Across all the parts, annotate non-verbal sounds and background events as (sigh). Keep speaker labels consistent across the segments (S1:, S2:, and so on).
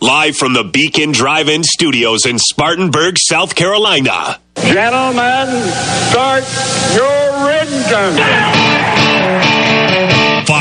S1: live from the Beacon Drive-In Studios in Spartanburg, South Carolina.
S2: Gentlemen, start your engine.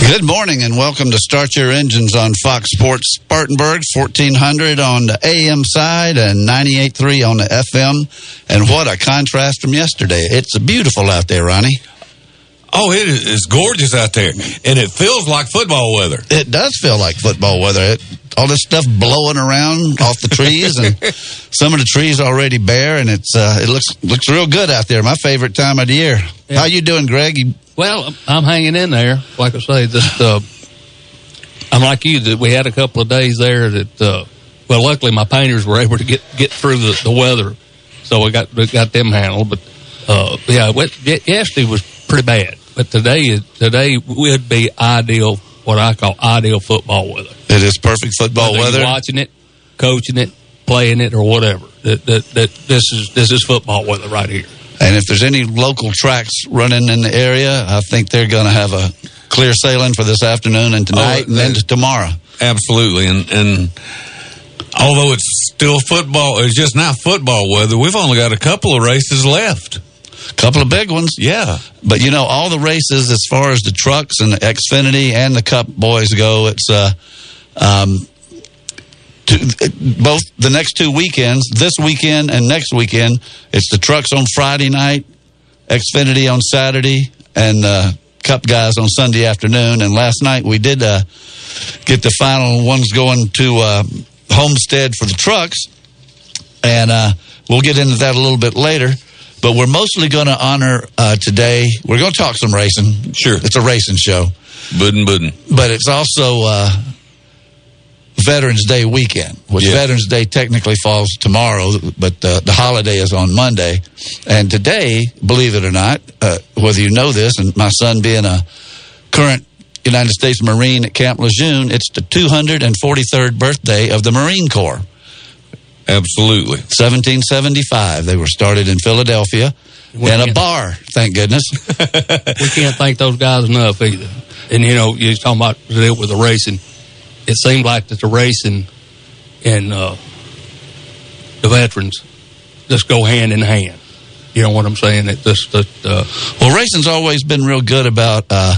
S3: Good morning and welcome to Start Your Engines on Fox Sports Spartanburg, 1400 on the AM side and 98.3 on the FM. And what a contrast from yesterday. It's beautiful out there, Ronnie.
S4: Oh, it is gorgeous out there. And it feels like football weather.
S3: It does feel like football weather. It, all this stuff blowing around off the trees and (laughs) some of the trees already bare and it's uh, it looks looks real good out there. My favorite time of the year.
S5: Yeah.
S3: How you doing, Greg? You,
S5: Well, I'm hanging in there. Like I say, just uh, I'm like you. That we had a couple of days there that. Uh, well, luckily my painters were able to get get through the, the weather, so we got we got them handled. But uh, yeah, yesterday was pretty bad. But today today would be ideal. What I call ideal football weather.
S3: it is perfect football
S5: Whether
S3: weather.
S5: watching it, coaching it, playing it, or whatever. That, that that this is this is football weather right here.
S3: And if there's any local tracks running in the area, I think they're going to have a clear sailing for this afternoon and tonight and then tomorrow.
S4: Absolutely. And, and although it's still football, it's just not football weather, we've only got a couple of races left.
S3: A couple of big ones.
S4: Yeah.
S3: But you know, all the races as far as the trucks and the Xfinity and the Cup boys go, it's uh, um, two, both the next two weekends, this weekend and next weekend. It's the trucks on Friday night, Xfinity on Saturday, and uh, Cup guys on Sunday afternoon. And last night we did uh, get the final ones going to uh, Homestead for the trucks, and uh, we'll get into that a little bit later. But we're mostly going to honor uh, today. We're going to talk some racing.
S4: Sure.
S3: it's a racing show,
S4: Buddin' buddin'.
S3: but it's also uh, Veterans Day weekend, which
S4: Yeah.
S3: Veterans Day technically falls tomorrow, but uh, the holiday is on Monday. And today, believe it or not, uh, whether you know this, and my son being a current United States Marine at Camp Lejeune, it's the 243rd birthday of the Marine Corps.
S4: Absolutely.
S3: 1775. They were started in Philadelphia in a bar, thank goodness. (laughs)
S5: we can't thank those guys enough either. And you know, you're talking about the deal with the racing. It seemed like that the racing and uh, the veterans just go hand in hand. You know what I'm saying? It just that uh,
S3: Well, racing's always been real good about uh,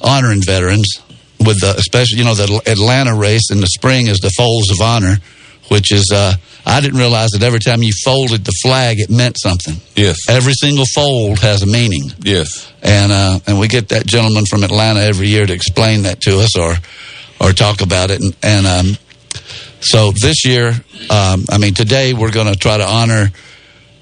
S3: honoring veterans, with the, especially you know the Atlanta race in the spring is the Folds of Honor, which is uh, I didn't realize that every time you folded the flag, it meant something.
S4: Yes.
S3: Every single fold has a meaning,
S4: Yes.
S3: and uh, and we get that gentleman from Atlanta every year to explain that to us or or talk about it, and, and um, so this year, um, I mean today we're going to try to honor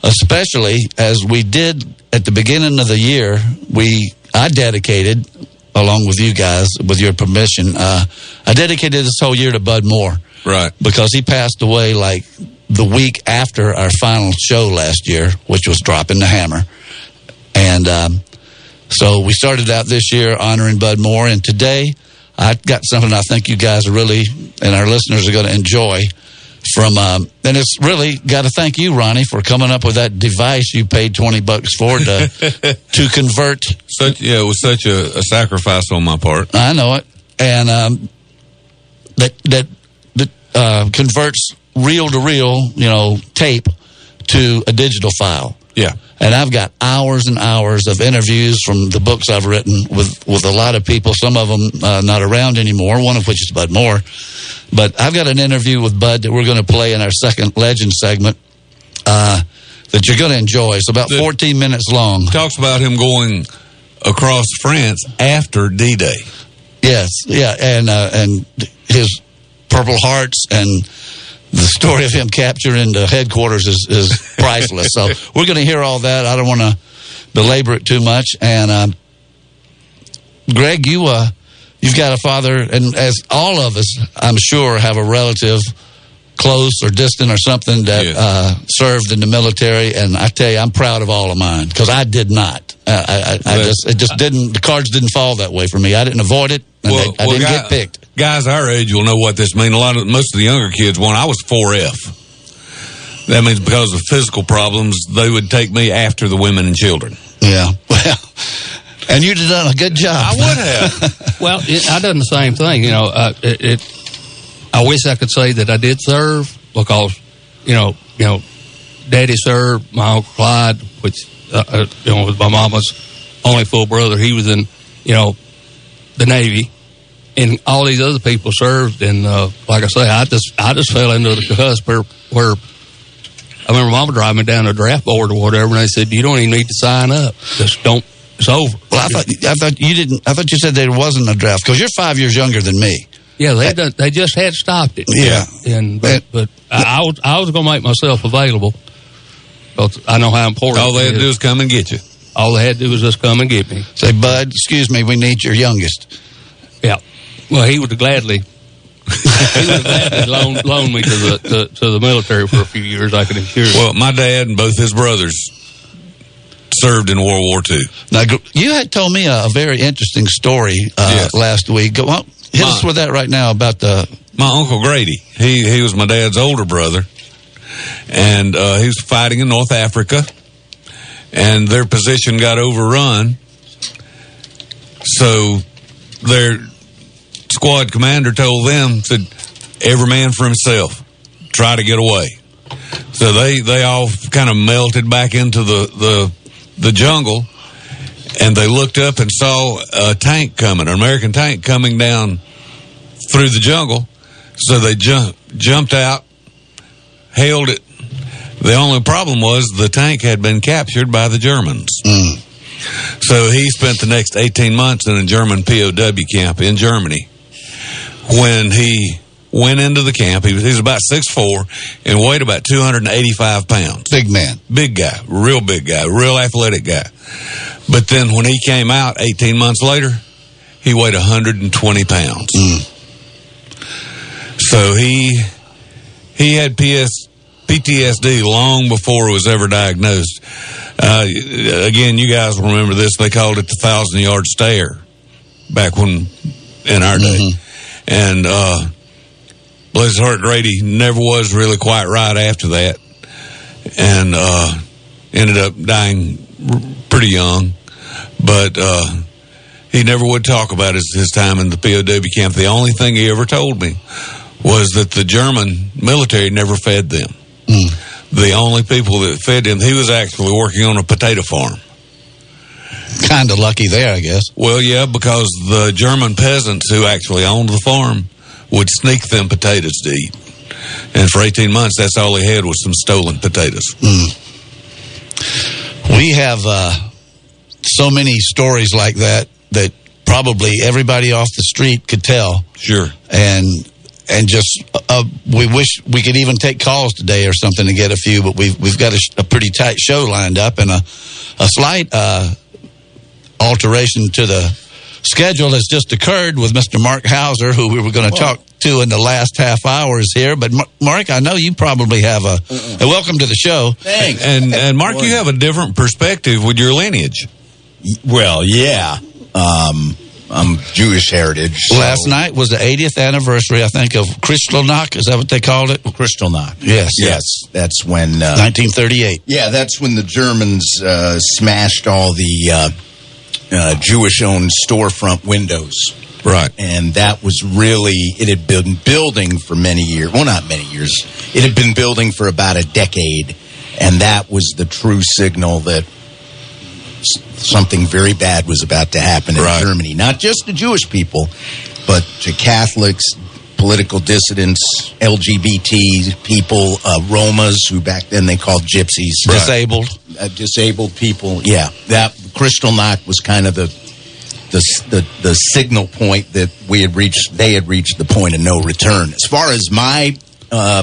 S3: especially as we did at the beginning of the year, we I dedicated along with you guys, with your permission, uh, I dedicated this whole year to Bud Moore.
S4: Right.
S3: because he passed away like the week after our final show last year, which was dropping the hammer, and um, so we started out this year honoring Bud Moore, and today I got something I think you guys really and our listeners are going to enjoy from um, and it's really got to thank you ronnie for coming up with that device you paid 20 bucks for to (laughs) to convert.
S4: Such yeah, it was such a, a sacrifice on my part.
S3: i know it. And um, that that that uh, converts reel to reel you know tape to a digital file
S4: Yeah.
S3: and I've got hours and hours of interviews from the books I've written with with a lot of people. Some of them uh, not around anymore. One of which is Bud Moore. But I've got an interview with Bud that we're going to play in our second Legend segment uh, that you're going to enjoy. It's about
S4: The-
S3: 14 minutes long.
S4: Talks about him going across France after D Day.
S3: Yes, yeah, and uh, and his Purple Hearts and the story of him capturing the headquarters is, is priceless. so (laughs) we're going to hear all that. I don't want to belabor it too much. And um, Greg, you uh, you've got a father, and as all of us, I'm sure, have a relative close or distant or something that
S4: Yeah.
S3: uh, served in the military, and I tell you, I'm proud of all of mine because I did not. Uh, I, I, I just it just didn't. The cards didn't fall that way for me. I didn't avoid it, and
S4: Well,
S3: I, I
S4: well,
S3: didn't get picked.
S4: Guys our age will know what this means. A lot of most of the younger kids want. I was four F. That means because of physical problems, they would take me after the women and children.
S3: Yeah, well, (laughs) and you'd have done a good job.
S4: I would have. (laughs)
S5: Well, it, I done the same thing. You know, uh, it, it. I wish I could say that I did serve because, you know, you know, Daddy served. My uncle Clyde, which uh, uh, you know was my mama's only full brother. He was in, you know, the Navy, and all these other people served. And uh, like I say, I just I just fell into the cusp where, where I remember Mama driving me down to the draft board or whatever, and they said, "You don't even need to sign up. Just don't. It's over."
S3: Well, I thought I thought you didn't. I thought you said there wasn't a draft because you're five years younger than me.
S5: Yeah, they done, they just had stopped it.
S3: Yeah.
S5: and but,
S3: And-
S5: but I, I was I was going to make myself available because I know how important.
S4: All they had to do is come and get you.
S5: all they had to do was just come and get me.
S3: Say, Bud, excuse me, we need your youngest.
S5: Yeah, well, he would gladly. (laughs) he would gladly loan, loan me to the to, to the military for a few years. I can assure you.
S4: Well, my dad and both his brothers served in World War II.
S3: Now, you had told me a, a very interesting story uh,
S4: Yes.
S3: last week. Go on, hit us with that right now about the.
S4: My uncle Grady, he he was my dad's older brother, and uh, he was fighting in North Africa, and their position got overrun. So their squad commander told them said, "Every man for himself. Try to get away." So they they all kind of melted back into the the the jungle, and they looked up and saw a tank coming, an American tank coming down through the jungle. So they jump, jumped out, hailed it. The only problem was the tank had been captured by the Germans. Mm. So he spent the next 18 months in a German POW camp in Germany. When he went into the camp, he was, he was about 6'4 and weighed about 285 pounds
S3: Big man.
S4: big guy, real big guy, real athletic guy. But then when he came out 18 months later, he weighed 120 pounds. So he he had PS, PTSD long before it was ever diagnosed. Uh, again, you guys remember this. They called it the thousand yard stare back when in our day. And uh, bless his heart, Grady never was really quite right after that and uh, ended up dying pretty young. But uh, he never would talk about his, his time in the POW camp. The only thing he ever told me was that the German military never fed them. The only people that fed him, he was actually working on a potato farm.
S3: Kind of lucky there, I guess.
S4: Well, yeah, because the German peasants who actually owned the farm would sneak them potatoes to eat. And for 18 months, that's all they had was some stolen potatoes.
S3: We have uh, so many stories like that that probably everybody off the street could tell,
S4: Sure.
S3: and and just uh, we wish we could even take calls today or something to get a few, but we've we've got a, sh- a pretty tight show lined up and a a slight uh, alteration to the schedule has just occurred with Mr. Mark Hauser, who we were going to talk to in the last half hours here. But Mark, I know you probably have a, a welcome to the show.
S6: Thanks.
S4: And and Mark, you have a different perspective with your lineage.
S6: Well, yeah. Um, I'm Jewish heritage. so-
S3: Last night was the 80th anniversary, I think, of Kristallnacht. Is that what they called it?
S6: Kristallnacht.
S3: Yes.
S6: Yes. That's when. Uh,
S3: 1938.
S6: yeah, that's when the Germans uh, smashed all the uh, uh, Jewish-owned storefront windows.
S4: Right.
S6: and that was really it had been building for many years well not many years it had been building for about a decade and that was the true signal that something very bad was about to happen in
S4: Right.
S6: germany not just to jewish people but to catholics political dissidents lgbt people uh, romas who back then they called gypsies
S3: Disabled.
S6: uh, disabled people. Yeah, that Kristallnacht was kind of the, the the the signal point that we had reached. They had reached the point of no return. As far as my uh,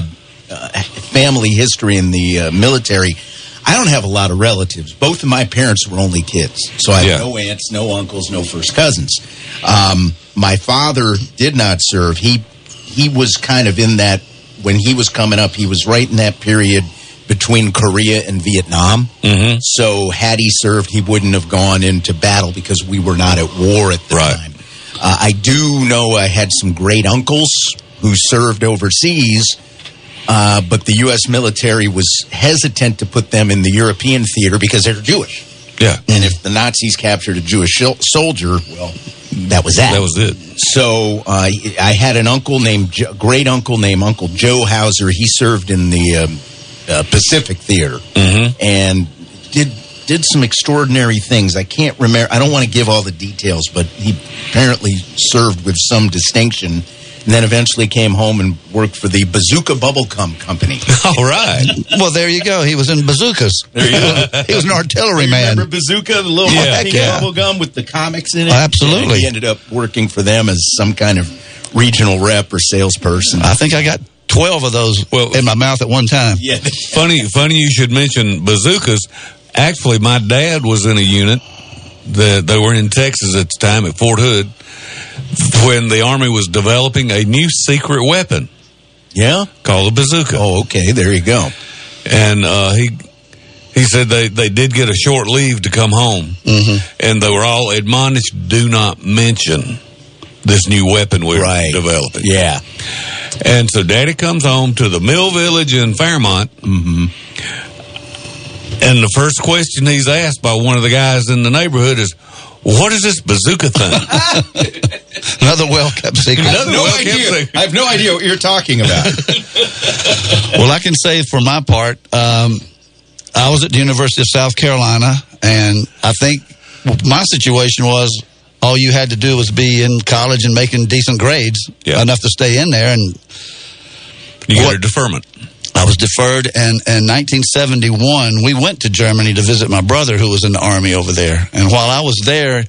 S6: uh, family history in the uh, military. I don't have a lot of relatives. Both of my parents were only kids, so I have
S4: Yeah.
S6: no aunts, no uncles, no first cousins. Um, my father did not serve. He he was kind of in that when he was coming up, he was right in that period between Korea and Vietnam.
S4: Mm-hmm.
S6: So had he served, he wouldn't have gone into battle because we were not at war at the
S4: Right.
S6: time. Uh, I do know I had some great uncles who served overseas, uh, but the U.S. military was hesitant to put them in the European theater because they're Jewish.
S4: Yeah.
S6: And if the Nazis captured a Jewish soldier, well, that was that.
S4: That was it.
S6: So uh, I had an uncle named jo- great uncle named Uncle Joe Hauser. He served in the um, uh, Pacific Theater and did did some extraordinary things. I can't remember. I don't want to give all the details, but he apparently served with some distinction. And then eventually came home and worked for the Bazooka Bubblegum Company. (laughs)
S4: All right.
S3: Well, there you go. He was in bazookas. There you go. (laughs) He was an artillery man.
S6: Remember Bazooka, the little
S4: Yeah.
S6: pink
S3: Yeah.
S6: bubble gum with the comics in it?
S3: Oh, absolutely.
S6: And he ended up working for them as some kind of regional rep or salesperson.
S3: I think I got 12 of those
S4: Well-
S3: in my mouth at one time.
S6: yeah. (laughs)
S4: funny, funny you should mention bazookas. Actually, my dad was in a unit that they were in Texas at the time at Fort Hood when the army was developing a new secret weapon
S6: Yeah?
S4: called a bazooka.
S6: Oh, okay. There you go.
S4: and uh, he he said they, they did get a short leave to come home, and they were all admonished, "Do not mention this new weapon we're
S6: Right.
S4: developing."
S6: Yeah.
S4: And so Daddy comes home to the Mill Village in Fairmont. Mm-hmm. And the first question he's asked by one of the guys in the neighborhood is, What is this bazooka thing? (laughs)
S3: Another well kept secret.
S4: Another
S6: No
S4: well-kept
S6: idea.
S4: secret.
S6: I have no idea what you're talking about. (laughs)
S3: Well, I can say for my part, um, I was at the University of South Carolina, and I think my situation was all you had to do was be in college and making decent grades,
S4: Yeah.
S3: enough to stay in there. And
S4: You get a deferment.
S3: I was deferred. And in 1971, we went to Germany to visit my brother who was in the army over there. And while I was there,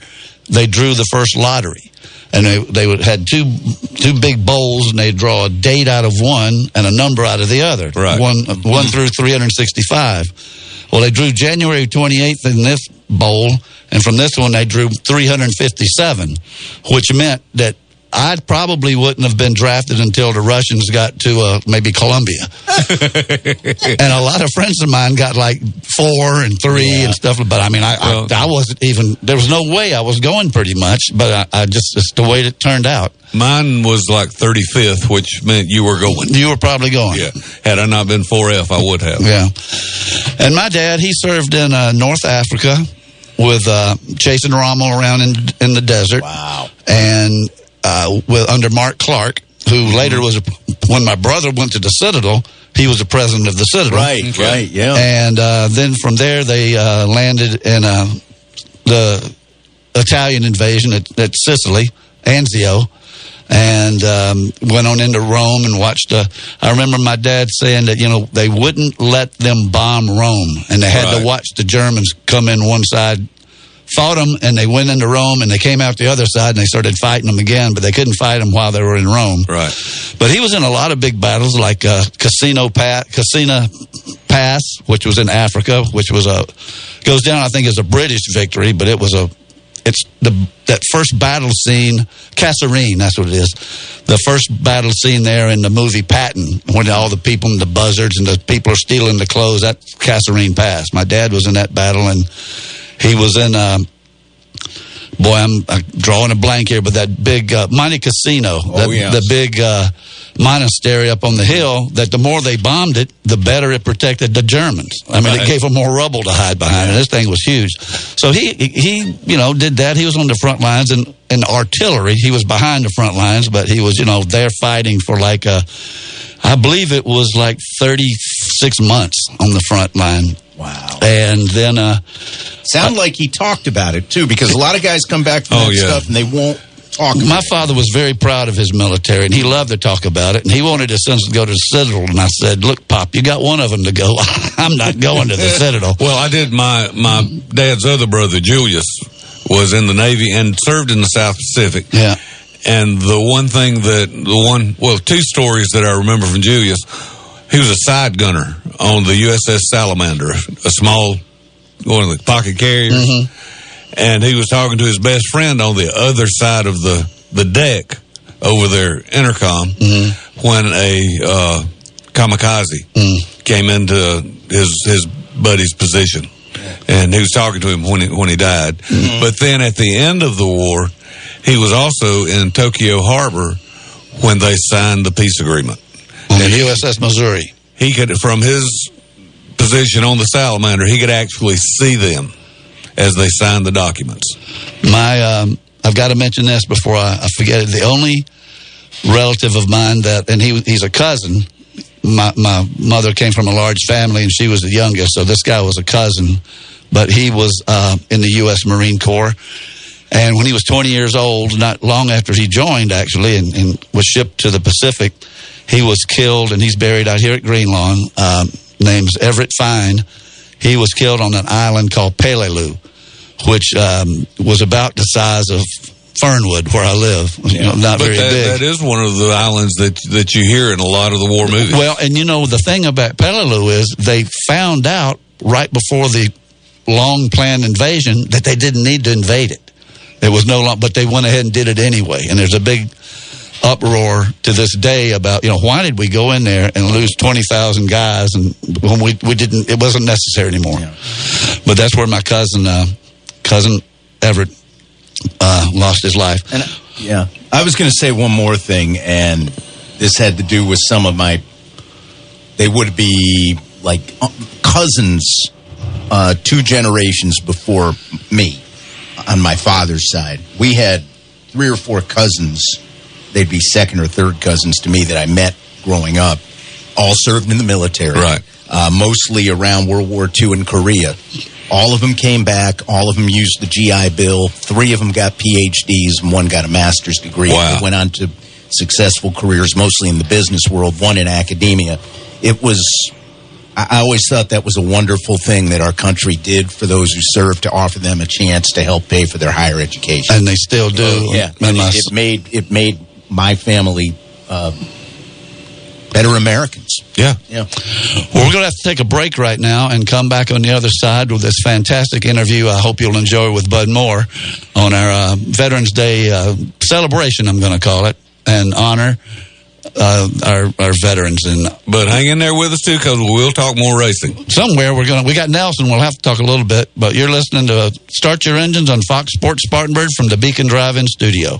S3: they drew the first lottery. And they, they would, had two two big bowls, and they draw a date out of one and a number out of the other.
S4: Right.
S3: One, one through 365. Well, they drew January 28th in this bowl, and from this one they drew 357, which meant that I probably wouldn't have been drafted until the Russians got to uh, maybe Columbia. (laughs) and a lot of friends of mine got like four and three and stuff. But I mean, I,
S4: Well-
S3: I, I wasn't even, there was no way I was going pretty much, but I, I just, it's the way it turned out.
S4: Mine was like 35th, which meant you were going.
S3: You were probably going.
S4: Yeah. Had I not been 4F, I would have.
S3: Yeah. And my dad, he served in uh, North Africa with uh, chasing Rommel around in in the desert.
S6: Wow.
S3: And uh, with under Mark Clark, who later was a, when my brother went to the Citadel, he was the president of the Citadel.
S6: Right, right, yeah.
S3: And uh, then from there, they uh, landed in uh, the Italian invasion at, at Sicily, Anzio, and um, went on into Rome and watched. Uh, I remember my dad saying that you know they wouldn't let them bomb Rome, and they had
S4: Right.
S3: to watch the Germans come in one side. Fought them, and they went into Rome, and they came out the other side, and they started fighting them again, but they couldn't fight them while they were in Rome.
S4: Right.
S3: But he was in a lot of big battles, like uh, Casino pa- Casina Pass, which was in Africa, which was a goes down, I think, as a British victory, but it was a it's the that first battle scene, Kasserine, that's what it is. The first battle scene there in the movie Patton, when all the people and the buzzards and the people are stealing the clothes. That's Kasserine Pass. My dad was in that battle, and he was in. Um, boy, I'm uh, drawing a blank here, but that big uh, Monte Cassino, that,
S6: yes.
S3: the big uh, monastery up on the hill, that the more they bombed it, the better it protected the Germans. I mean, it gave them more rubble to hide behind, and this thing was huge. So he, he, you know, did that. He was on the front lines and in artillery. He was behind the front lines, but he was, you know, there fighting for like a, I believe it was like 36 months on the front line.
S6: Wow.
S3: And then, uh,
S6: Sound like he talked about it too, because a lot of guys come back from
S4: Oh,
S6: that
S4: yeah.
S6: stuff and they won't talk.
S3: My
S6: it.
S3: father was very proud of his military, and he loved to talk about it. And he wanted his sons to go to the Citadel. And I said, "Look, Pop, you got one of them to go. (laughs) I'm not going to the (laughs) Citadel."
S4: Well, I did. My my dad's other brother, Julius, was in the Navy and served in the South Pacific.
S3: Yeah,
S4: And the one thing that the one well, two stories that I remember from Julius, he was a side gunner on the USS Salamander, a small one of the pocket carriers, mm-hmm. and he was talking to his best friend on the other side of the the deck over their intercom mm-hmm. when a uh, kamikaze mm. came into his his buddy's position, and he was talking to him when he when he died. Mm-hmm. But then at the end of the war, he was also in Tokyo Harbor when they signed the peace agreement.
S3: The USS Missouri.
S4: He could from his position on the salamander, he could actually see them as they signed the documents.
S3: My, um, I've got to mention this before I, I forget it. The only relative of mine that, and he he's a cousin. My my mother came from a large family, and she was the youngest, so this guy was a cousin. But he was uh, in the U.S. Marine Corps, and when he was 20 years old, not long after he joined, actually, and, and was shipped to the Pacific, he was killed, and he's buried out here at Greenlawn. Um, name's Everett Fine. He was killed on an island called Peleliu, which um, was about the size of Fernwood, where I live. (laughs) You know, not
S4: But
S3: very
S4: that,
S3: big.
S4: that is one of the islands that that you hear in a lot of the war movies.
S3: Well, and you know the thing about Peleliu is they found out right before the long planned invasion that they didn't need to invade it. There was no long, but they went ahead and did it anyway. And there's a big uproar to this day about you know why did we go in there and lose twenty thousand guys and when we we didn't it wasn't necessary anymore. But that's where my cousin uh, cousin Everett uh, lost his life.
S6: And yeah, I was going to say one more thing, and this had to do with some of my. They would be like uh, cousins, uh, two generations before me, on my father's side. We had three or four cousins. They'd be second or third cousins to me that I met growing up. All served in the military,
S4: Right.
S6: Uh, mostly around World War II and Korea. All of them came back. All of them used the GI Bill. Three of them got PhDs, and one got a master's degree.
S4: Wow.
S6: They went on to successful careers, mostly in the business world. One in academia. It was. I always thought that was a wonderful thing that our country did for those who served to offer them a chance to help pay for their higher education.
S3: And they still do.
S6: yeah,
S3: And
S6: it made it made my family uh, better Americans.
S4: yeah.
S6: Yeah.
S3: Well, we're going to have to take a break right now and come back on the other side with this fantastic interview. I hope you'll enjoy with Bud Moore on our uh, Veterans Day uh, celebration, I'm going to call it, and honor uh, our, our veterans. And
S4: But hang in there with us too, because we'll talk more racing.
S3: somewhere we're going to, we got Nelson. We'll have to talk a little bit, but you're listening to Start Your Engines on Fox Sports Spartanburg from the Beacon Drive In studio.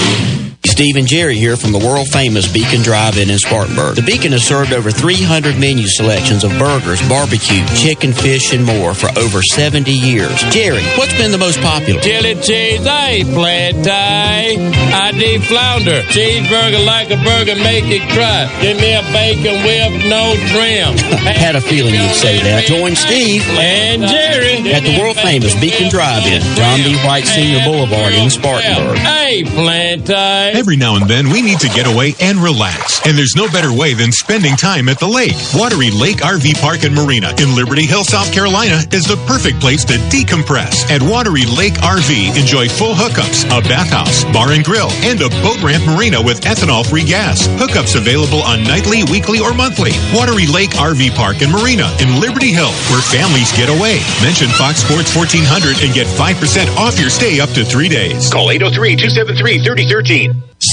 S7: Steve and Jerry here from the world famous Beacon Drive-In in Spartanburg. The Beacon has served over 300 menu selections of burgers, barbecue, chicken, fish, and more for over 70 years. Jerry, what's been the most popular?
S2: Chili cheese, I plant I. I deep flounder. Cheeseburger like a burger, make it cry. Give me a bacon with no trim. (laughs)
S7: Had a feeling you'd say that. Join Steve
S2: And Jerry.
S7: at the world famous Beacon Drive-In, John B. White Senior Boulevard in Spartanburg.
S2: Hey, plant I.
S8: Every now and then, we need to get away and relax. And there's no better way than spending time at the lake. Wateree Lake RV Park and Marina in Liberty Hill, South Carolina is the perfect place to decompress. At Wateree Lake RV, enjoy full hookups, a bathhouse, bar and grill, and a boat ramp marina with ethanol free gas. Hookups available on nightly, weekly, or monthly. Wateree Lake RV Park and Marina in Liberty Hill, where families get away. Mention Fox Sports 1400 and get 5% off your stay up to three days.
S9: Call 803-273-3013.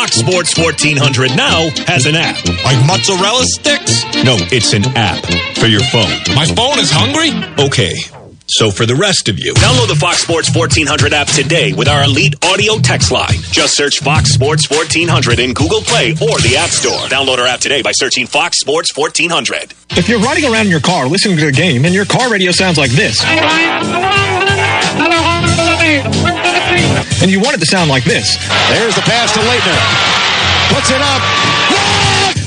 S1: Fox Sports 1400 now has an app.
S10: Like mozzarella sticks?
S9: No, it's an app for your phone.
S10: My phone is hungry?
S9: Okay. So for the rest of you,
S1: Download the Fox Sports 1400 app today with our elite audio text line. Just search Fox Sports 1400 in Google Play or the App Store. Download our app today by searching Fox Sports 1400.
S11: If you're riding around in your car listening to the game and your car radio sounds like this, and you want it to sound like this,
S9: there's the pass to Leitner. Puts it up.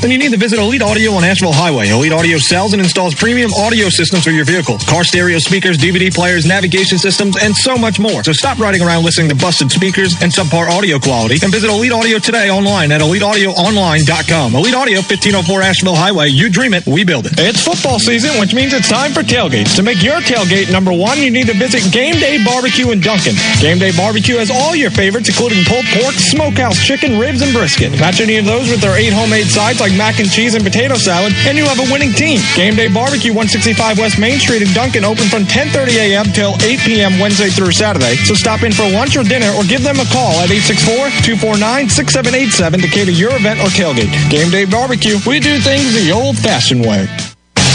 S11: Then you need to visit Elite Audio on Asheville Highway. Elite Audio sells and installs premium audio systems for your vehicle. Car stereo speakers, DVD players, navigation systems, and so much more. So stop riding around listening to busted speakers and subpar audio quality and visit Elite Audio today online at EliteAudioOnline.com. Elite Audio, 1504 Asheville Highway. You dream it, we build it. It's football season, which means it's time for tailgates. To make your tailgate number one, you need to visit Game Day Barbecue in Duncan. Game Day Barbecue has all your favorites, including pulled pork, smokehouse chicken, ribs, and brisket. Match any of those with their eight homemade sides like mac and cheese and potato salad, and you have a winning team. Game Day Barbecue, 165 West Main Street in Duncan, open from 10:30 a.m. till 8 p.m. Wednesday through Saturday. So stop in for lunch or dinner, or give them a call at 864-249-6787 to cater your event or tailgate. Game Day Barbecue, we do things the old-fashioned way.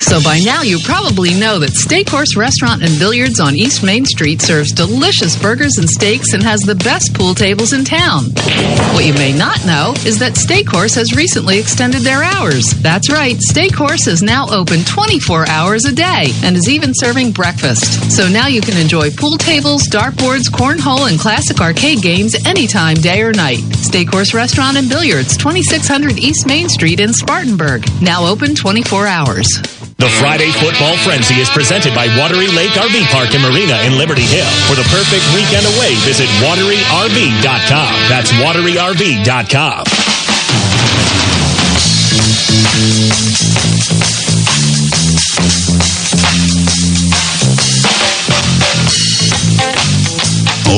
S12: So by now you probably know that Steakhouse Restaurant and Billiards on East Main Street serves delicious burgers and steaks and has the best pool tables in town. What you may not know is that Steakhouse has recently extended their hours. That's right, Steakhouse is now open 24 hours a day and is even serving breakfast. So now you can enjoy pool tables, dartboards, cornhole, and classic arcade games anytime, day or night. Steakhouse Restaurant and Billiards, 2600 East Main Street in Spartanburg. Now open 24 hours.
S1: The Friday Football Frenzy is presented by Wateree Lake RV Park and Marina in Liberty Hill. For the perfect weekend away, visit wateryrv.com. That's wateryrv.com.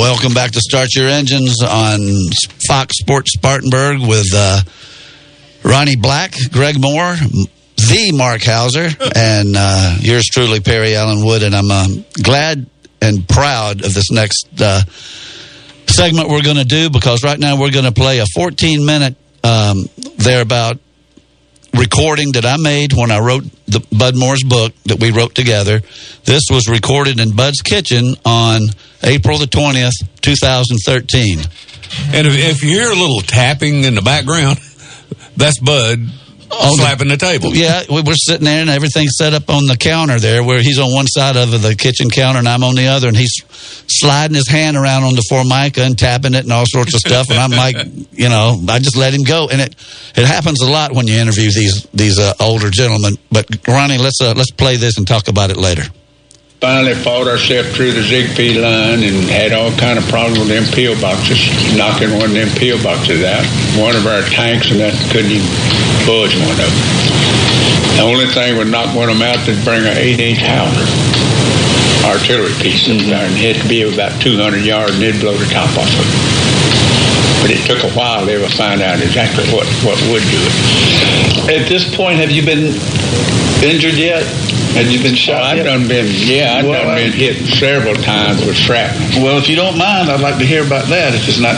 S3: Welcome back to Start Your Engines on Fox Sports Spartanburg with uh, Ronnie Black, Greg Moore, the Mark Hauser, (laughs) and uh, yours truly, Perry Allen Wood. And I'm uh, glad and proud of this next uh, segment we're going to do because right now we're going to play a 14 minute um, thereabout recording that I made when I wrote the Bud Moore's book that we wrote together. This was recorded in Bud's kitchen on April the 20th, 2013.
S4: And if, if you hear a little tapping in the background, that's Bud
S3: On the-
S4: slapping the, table.
S3: Yeah, we we're sitting there and everything's set up on the counter there where he's on one side of the kitchen counter and I'm on the other and he's sliding his hand around on the formica and tapping it and all sorts of stuff and I'm like, (laughs) you know, I just let him go and it it happens a lot when you interview these these uh, older gentlemen. But Ronnie, let's uh, let's play this and talk about it later.
S13: Finally fought ourselves through the Ziegfeld line and had all kind of problems with them peel boxes, knocking one of them peel boxes out. One of our tanks and that couldn't even budge one of them. The only thing would knock one of them out to bring an eight-inch howitzer artillery piece in mm-hmm. there, and it had to be about 200 yards, and it'd blow the top off of it. But it took a while to ever find out exactly what, what would do it.
S14: At this point, have you been injured yet? Have you been shot
S13: I've
S14: yet?
S13: done been, yeah, I've
S14: Well,
S13: done been hit several times with shrapnel.
S14: Well, if you don't mind, I'd like to hear about that. If it's not,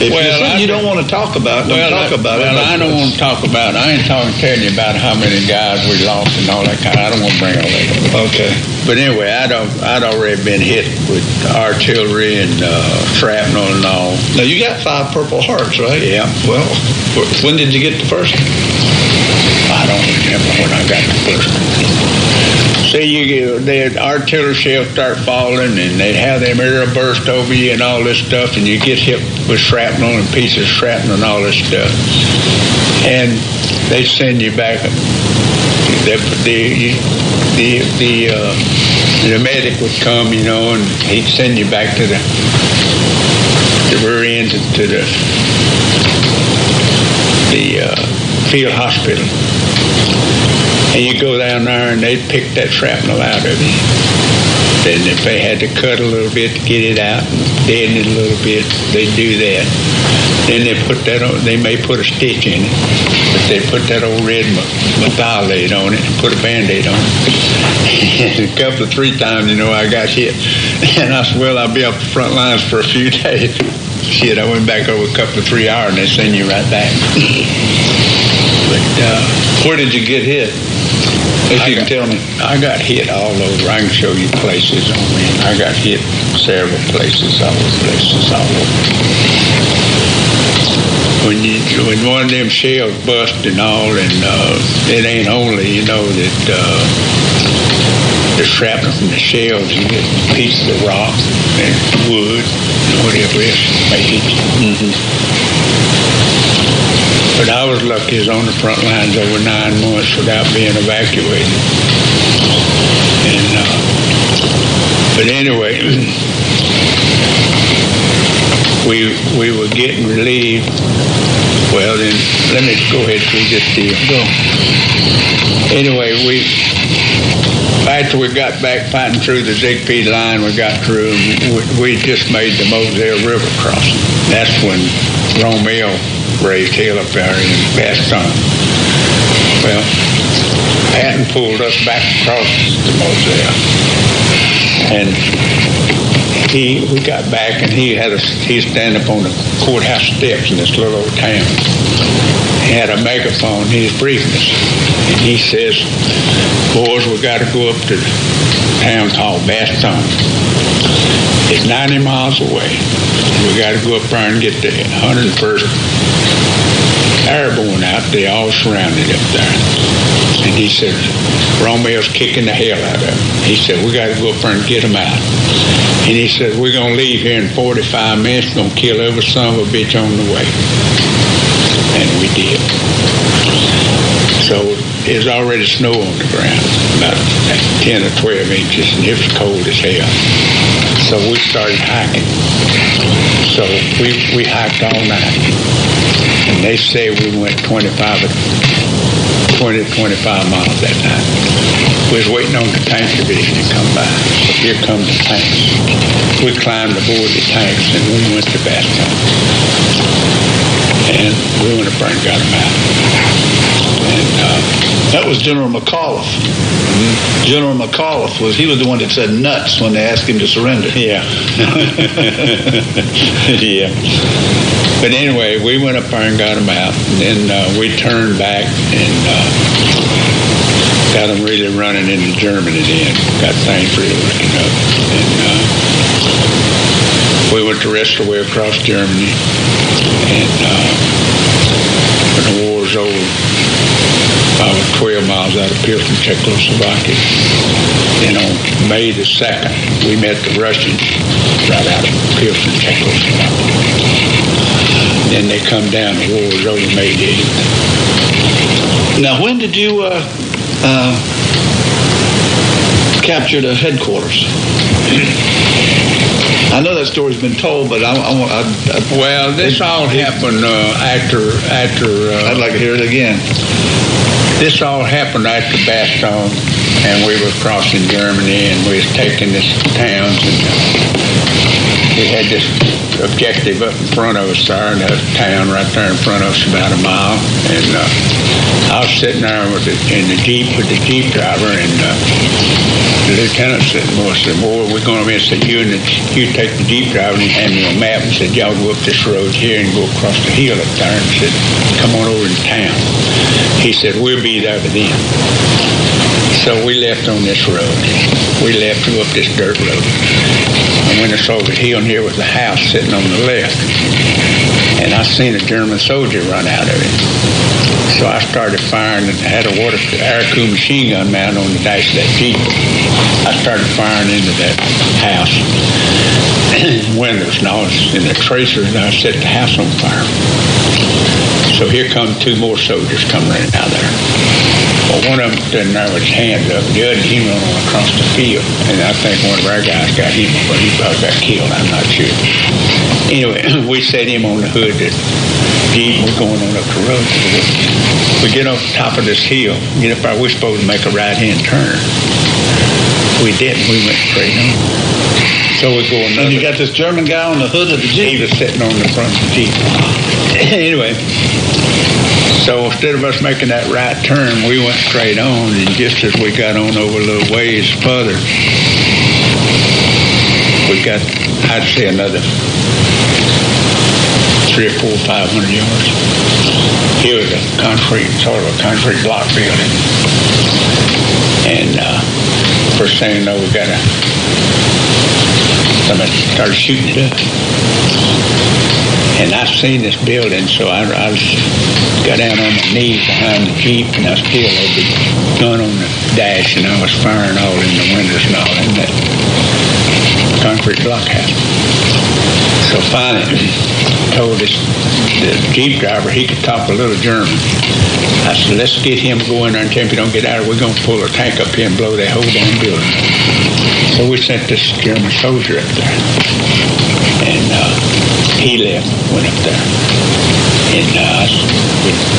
S14: if
S13: Well,
S14: it's
S13: I-
S14: you don't want to talk about, don't
S13: Well,
S14: talk
S13: I,
S14: about
S13: well,
S14: it.
S13: I don't want to talk about it. I ain't talking, telling you about how many guys we lost and all that kind. I don't want to bring all that up.
S14: Okay.
S13: But anyway, I'd, al- I'd already been hit with artillery and uh, shrapnel and all.
S14: Now you got five Purple Hearts, right?
S13: Yeah.
S14: Well, when did you get the first?
S13: I don't remember when I got the first one. See, you get, the artillery shells start falling, and they'd have them air burst over you and all this stuff, and you get hit with shrapnel and pieces of shrapnel and all this stuff. And they send you back. The the the the, uh, the medic would come, you know, and he'd send you back to the the rear end to the the uh, field hospital. And you go down there and they'd pick that shrapnel out of you. Then if they had to cut a little bit to get it out and deaden it a little bit, they'd do that. Then they put that on, they may put a stitch in it, but they put that old red metholate on it and put a band-aid on it. (laughs) a couple of three times, you know, I got hit. (laughs) And I said, well, I'll be up the front lines for a few (laughs) days. Shit, I went back over a couple of three hours and they send you right back. But uh,
S14: Where did you get hit? If you can tell me.
S13: I got hit all over. I can show you places on me. I got hit several places, all over places, all over. When you when one of them shells bust and all, and uh, it ain't only you know that uh, the shrapnel from the shells, you get pieces of rock and wood and whatever else may hit you. But I was lucky as on the front lines over nine months without being evacuated. And uh, but anyway, (clears throat) we we were getting relieved. Well, then let me go ahead through this deal. Go. Anyway, we after we got back fighting through the Ziegfeld line, we got through. We, we just made the Moselle River crossing. That's when Rommel raised hell up there in Bastogne. Well, Patton pulled us back across the Moselle, and he we got back, and he had us. He stand up on the courthouse steps in this little old town. Had a megaphone. He was briefing us, and he says, "Boys, we got to go up to town called Bastogne. It's 90 miles away. We got to go up there and get the 101st Airborne out. They all surrounded up there." And he said, Rommel's kicking the hell out of him. He said, we got to go up there and get him out. And he said, we're going to leave here in 45 minutes. Going to kill every son of a bitch on the way. And we did. So there's already snow on the ground, about 10 or 12 inches, and it was cold as hell. So we started hiking. So we, we hiked all night. And they say we went 25 20 25 miles that night. We was waiting on the tank division to come by. So here come the tanks. We climbed aboard the tanks and we went to Bastogne. And we went up there and got him out. And uh,
S14: That was General McAuliffe. General McAuliffe was he was the one that said nuts when they asked him to surrender.
S13: Yeah. (laughs) yeah. But anyway, we went up there and got him out, and then uh, we turned back and uh, got them really running into Germany. Then got things really looking up, and uh, we went the rest of the way across Germany. And uh, when the war was over, about 12 miles out of Pilsen, Czechoslovakia. And on May the 2nd, we met the Russians right out of Pilsen, Czechoslovakia. Then they come down, the war was over May the 8th.
S14: Now, when did you uh, uh, capture the headquarters? I know that story's been told, but I, I, want- I, I
S13: Well, this all happened uh, after after. Uh,
S14: I'd like to hear it again.
S13: This all happened after Bastogne, and we were crossing Germany, and we was taking this towns, and we had this objective up in front of us there, and a town right there in front of us, about a mile. And uh, I was sitting there with the, in the jeep with the jeep driver, and uh, the lieutenant said, "Boy, said, boy, we're going to miss Said, "You and the, you take the jeep driver and hand me a map and said, y'all go up this road here and go across the hill up there." And said, "Come on over to town." He said, "We'll be there by then." So we left on this road. We left to up this dirt road. And when it's over the hill, and here was a house sitting on the left. And I seen a German soldier run out of it. So I started firing and had a water air machine gun mounted on the dash of that Jeep. I started firing into that house. Windows and all, and the tracer, and I set the house on fire. So here come two more soldiers coming running out there. Well, one of them didn't have his hands up. The other, he ran across the field. And I think one of our guys got him, but he probably got killed. I'm not sure. Anyway, (clears throat) we set him on the hood. That Jeep, we're going on up the road. We get off the top of this hill. Get up there. We're supposed to make a right-hand turn. We didn't. We went straight on. So we go another.
S14: And you got this German guy on the hood of the Jeep.
S13: He was sitting on the front of the Jeep. (clears throat) anyway, so instead of us making that right turn, we went straight on, and just as we got on over a little ways further, we got, I'd say, another three or four, five hundred yards. It was a concrete, sort of a concrete block building. And uh, first thing you know, we got a somebody started shooting it up. And I seen this building, so I, I got down on my knees behind the Jeep, and I still had the gun on the dash, and I was firing all in the windows and all in that concrete block house. So finally, told this the Jeep driver he could talk a little German. I said, let's get him going go in there and tell him if you don't get out of we're going to pull a tank up here and blow that whole damn building. So we sent this German soldier up there. And uh, he left, went up there. And uh,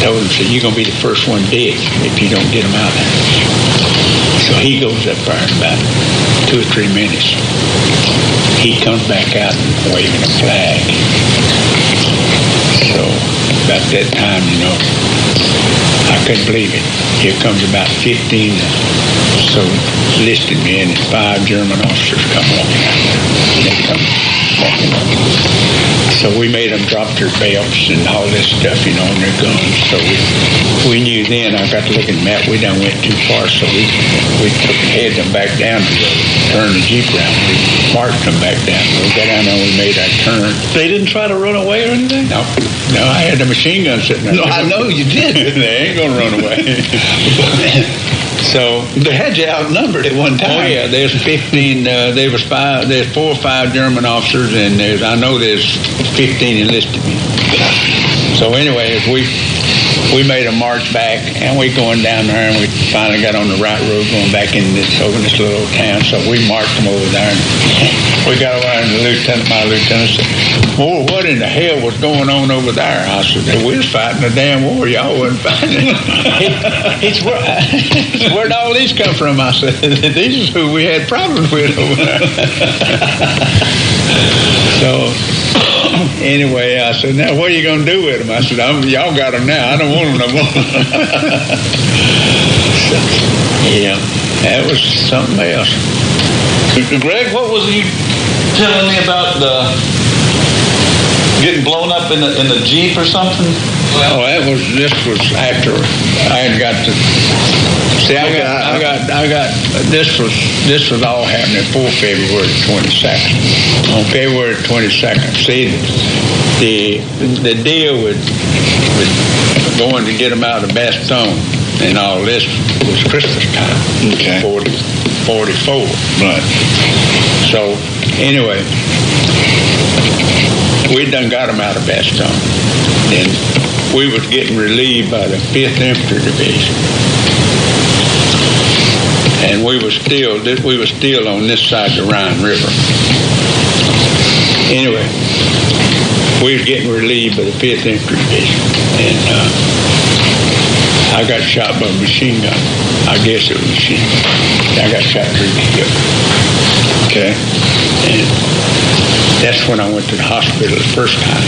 S13: told him, said, you're going to be the first one dead if you don't get him out there. So he goes up there in about two or three minutes. He comes back out waving a flag. So about that time, you know, I couldn't believe it. Here comes about 15 so listed men and five German officers come walking out there. They come walking up. So we made them drop their belts and all this stuff, you know, and their guns. So we, we knew then, I got to looking at Matt, we done went too far, so we, we took, headed them back down to the, turn the Jeep around. We marched them back down. We got down there and we made our turn.
S14: They didn't try to run away or anything?
S13: No, no, I had the machine gun sitting there.
S14: No, I know you did.
S13: they ain't gonna run away. (laughs) so
S14: they had you outnumbered at one time.
S13: Oh yeah, there's 15. Uh, there was five. There's four or five German officers, and there's I know there's 15 enlisted men. So anyway, if we we made a march back, and we going down there, and we finally got on the right road going back in this over this little town. So we marched them over there, and (laughs) we got around the lieutenant. My lieutenant said, "Well, what in the hell was going on over there?" I said, "We was fighting a damn war. Y'all wasn't fighting." (laughs) It's where, where'd all these come from? I said, (laughs) "These is who we had problems with over there." so anyway, I said, now what are you going to do with them? I said, I'm, y'all got them now. I don't want them no more. so, (laughs) yeah, that was something else.
S14: Greg, what was you telling me about the getting blown up in the in the jeep or something?
S13: Oh, that was this was after I had got to see. I got I got I got this was this was all happening before February twenty second. On February twenty second, see the the deal with with going to get them out of Bastogne and all this was Christmas time.
S14: Okay.
S13: 40, 44.
S14: Right.
S13: So anyway, we done got them out of Bastogne. And we was getting relieved by the 5th Infantry Division. And we was still we was still on this side of the Rhine River. Anyway, we was getting relieved by the 5th Infantry Division. And uh, I got shot by a machine gun. I guess it was a machine gun. I got shot through the hip. Okay. And that's when I went to the hospital the first time.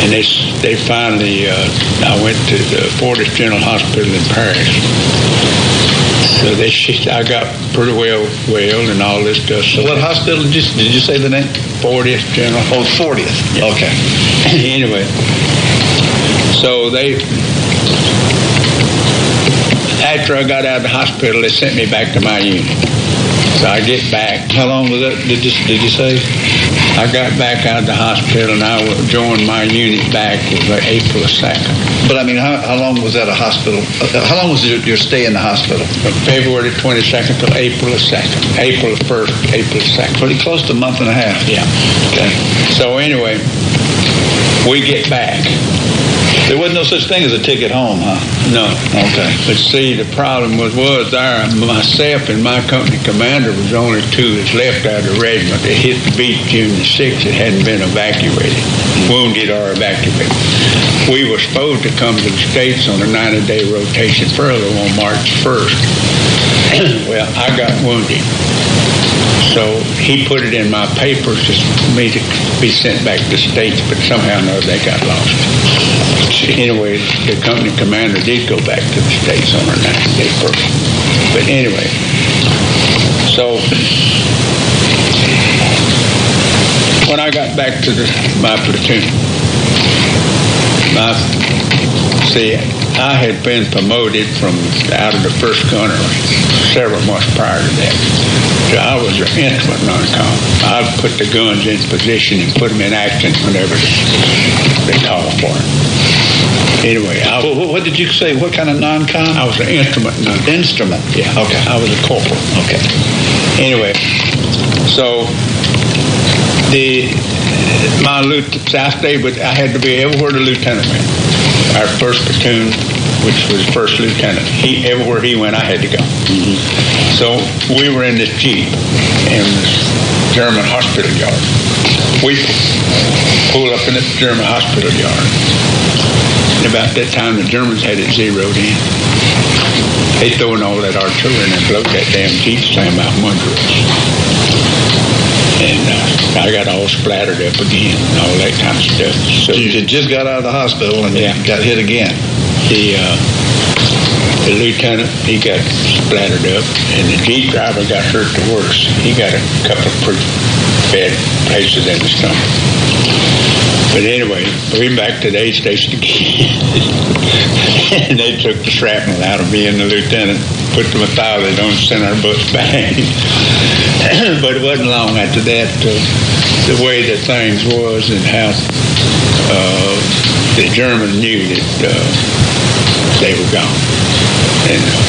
S13: And they they finally, uh, I went to the Fortis General Hospital in Paris. So they, I got pretty well well and all this stuff. So
S14: What hospital did you did you say the name?
S13: Fortieth General.
S14: Oh, 40th. Okay. (laughs)
S13: anyway, so they after I got out of the hospital, they sent me back to my unit. So I get back.
S14: How long was that? Did you did you say?
S13: I got back out of the hospital and I joined my unit back was April second.
S14: But I mean, how, how long was that a hospital? Uh, how long was your, your stay in the hospital?
S13: From February twenty second to April second. April first, April second.
S14: Pretty close to a month and a half.
S13: Yeah.
S14: Okay.
S13: So anyway, we get back.
S14: There wasn't no such thing as a ticket home, huh?
S13: No.
S14: Okay.
S13: But see, the problem was was there myself and my company commander was the only two that's left out of the regiment that hit the beach June the sixth. It hadn't been evacuated, wounded or evacuated. We were supposed to come to the states on a 90-day rotation furlough on March 1st. (clears throat) well, I got wounded. So he put it in my papers just for me to be sent back to the States, but somehow or another they got lost. Anyway, the company commander did go back to the States on her 90 day furlough. But anyway, so when I got back to the, my platoon. My, see, I had been promoted from out of the first gunner several months prior to that. So I was an instrument non-com. I'd put the guns in position and put them in action whenever they called for it. Anyway, I,
S15: Well, what did you say? What kind of non-com?
S13: I was an instrument non
S15: Instrument.
S13: Yeah.
S15: Okay.
S13: I was a corporal.
S15: Okay.
S13: Anyway, so the my lieutenant, I stayed with. I had to be everywhere the lieutenant went. Our first platoon, which was first lieutenant, he everywhere he went, I had to go. Mm-hmm. So we were in this jeep in this German hospital yard. We pulled up in the German hospital yard. And about that time, the Germans had it zeroed in. They throwing all that artillery and blowed that damn jeep slam out from under us. And uh, I got all splattered up again and all that kind of stuff. So
S15: You had just got out of the hospital and
S13: Yeah.
S15: got hit again.
S13: the uh, the lieutenant he got splattered up, and the jeep driver got hurt the worst. He got a couple of pretty bad places in the stomach. But anyway, we back to the aid station (laughs) again, and they took the shrapnel out of me and the lieutenant, put the Merthiolate on, sent our butts (laughs) back. (clears throat) but it wasn't long after that. Uh, the way that things was and how uh, the Germans knew that uh, they were gone. And uh,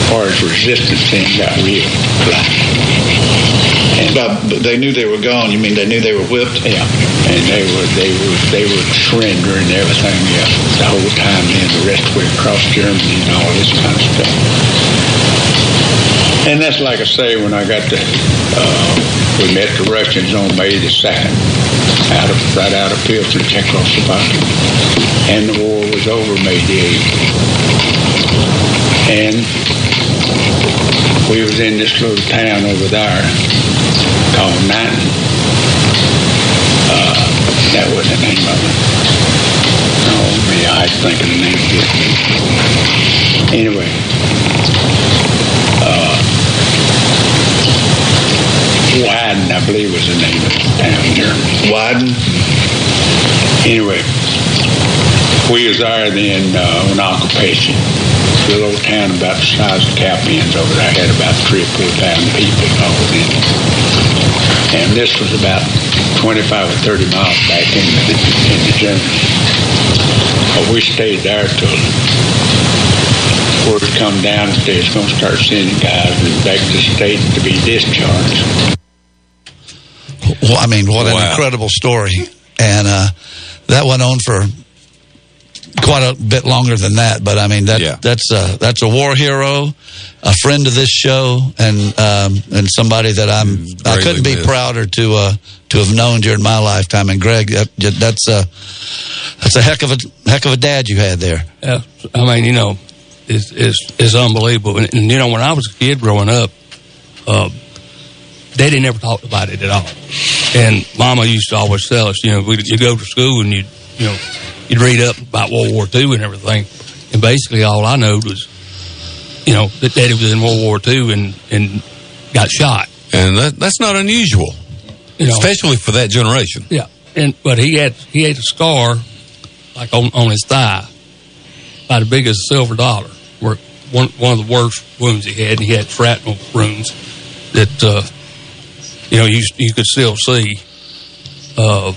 S13: as far as resistance thing got real black.
S15: They knew they were gone. You mean they knew they were whipped?
S13: yeah, and they were they were they were surrendering everything else the whole time. Then the rest were across Germany and all this kind of stuff. And that's like I say, when I got to, uh, we met the Russians on May the second, out of right out of Pilsen, Czechoslovakia, and the war was over May the eighth. And we was in this little town over there called Nanton. Uh, that was the name of it. Oh, me, I think the name of it. Anyway, uh, Wyden, I believe was the name of the town here.
S15: Wyden?
S13: Anyway, we was there then uh, on occupation. Little old town about the size of Capians over there had about three or four thousand people all in it. And this was about 25 or 30 miles back in the, in the Germany. But we stayed there till word come down that they was going to start sending guys back to the state to be discharged.
S3: Well, I mean, what an incredible story. And uh, that went on for quite a bit longer than that. But I mean, that
S4: Yeah.
S3: that's a that's a war hero, a friend of this show, and um, and somebody that I'm I couldn't be
S4: missed.
S3: prouder to uh, to have known during my lifetime. And Greg, that, that's a that's a heck of a heck of a dad you had there.
S5: Yeah, I mean, you know, it's it's, it's unbelievable. And, and you know, when I was a kid growing up, uh, Daddy never talked about it at all. And Mama used to always tell us, you know, we, you go to school and you you know you'd read up about World War II and everything. And basically, all I know was, you know, that Daddy was in World War II and and got shot.
S4: And that, that's not unusual,
S5: You know,
S4: especially for that generation.
S5: Yeah, and but he had he had a scar like on, on his thigh, about as big as a silver dollar. Where one one of the worst wounds he had, he had shrapnel wounds that uh, you know you you could still see. Uh,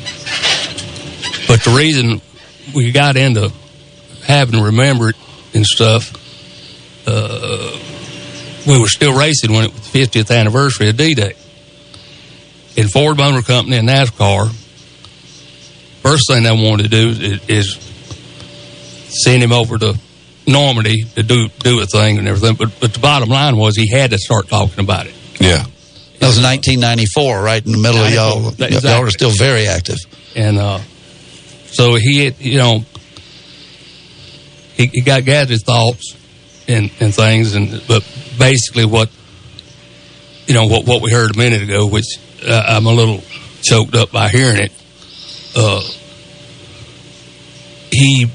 S5: but the reason we got into having to remember it and stuff, uh, we were still racing when it was the 50th anniversary of D-Day. In Ford Motor Company and NASCAR, first thing they wanted to do is, is send him over to Normandy to do do a thing and everything. But but the bottom line was he had to start talking about it.
S4: Yeah.
S3: That was 1994, right in the middle of y'all.
S5: 94,
S3: Y'all were still very active.
S5: And uh, so he, you know, he, he got gathered thoughts and, and things, and but basically what, you know, what what we heard a minute ago, which uh, I'm a little choked up by hearing it. Uh, he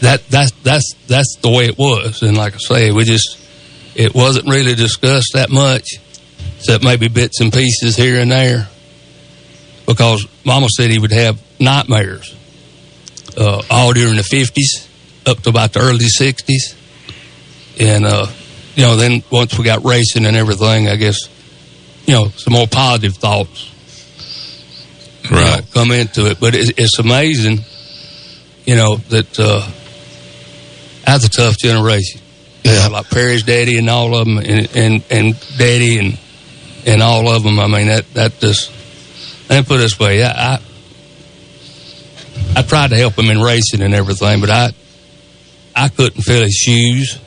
S5: that that's that's that's the way it was, and like I say, we just it wasn't really discussed that much except maybe bits and pieces here and there. Because Mama said he would have nightmares uh, all during the 50s up to about the early 60s. And, uh, you know, then once we got racing and everything, I guess, you know, some more positive thoughts right. come into it. But it's, it's amazing, you know, that uh, that's a tough generation. Yeah. like Perry's daddy and all of them, and, and, and daddy and and all of them. I mean, that, that just, let me put it this way. I, I, I tried to help him in racing and everything, but I, I couldn't fill his shoes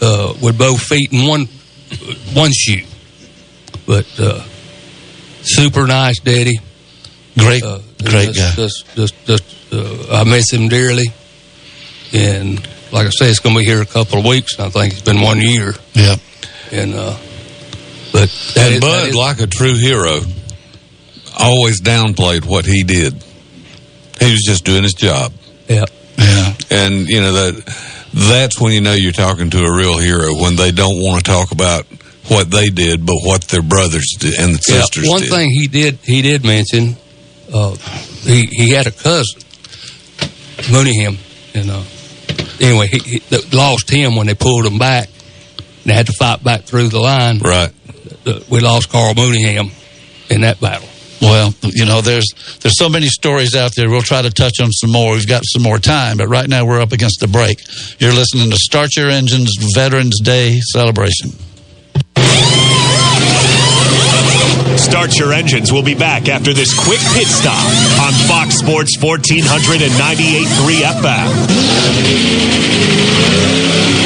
S5: uh, with both feet in one one shoe. But uh, super nice daddy,
S3: great,
S5: uh,
S3: great
S5: just,
S3: guy.
S5: Just, just, just uh, I miss him dearly, and like I say, it's going to be here a couple of weeks. I think it's been one year.
S3: Yeah,
S5: and uh, but that
S4: and
S5: is-
S4: Bud,
S5: is-
S4: like a true hero, always downplayed what he did. He was just doing his job.
S5: Yeah.
S3: Yeah.
S4: And you know that that's when you know you're talking to a real hero when they don't want to talk about what they did, but what their brothers did and the
S5: Yeah,
S4: sisters
S5: one
S4: did.
S5: thing he did he did mention uh, he he had a cousin Mooneyham and uh, anyway he, he lost him when they pulled him back and they had to fight back through the line
S4: right
S5: we lost Carl Mooneyham in that battle
S3: Well, you know, there's there's so many stories out there. We'll try to touch on some more. We've got some more time, but right now we're up against the break. You're listening to Start Your Engines Veterans Day celebration.
S1: Start Your Engines We'll be back after this quick pit stop on Fox Sports 1498.3 FM.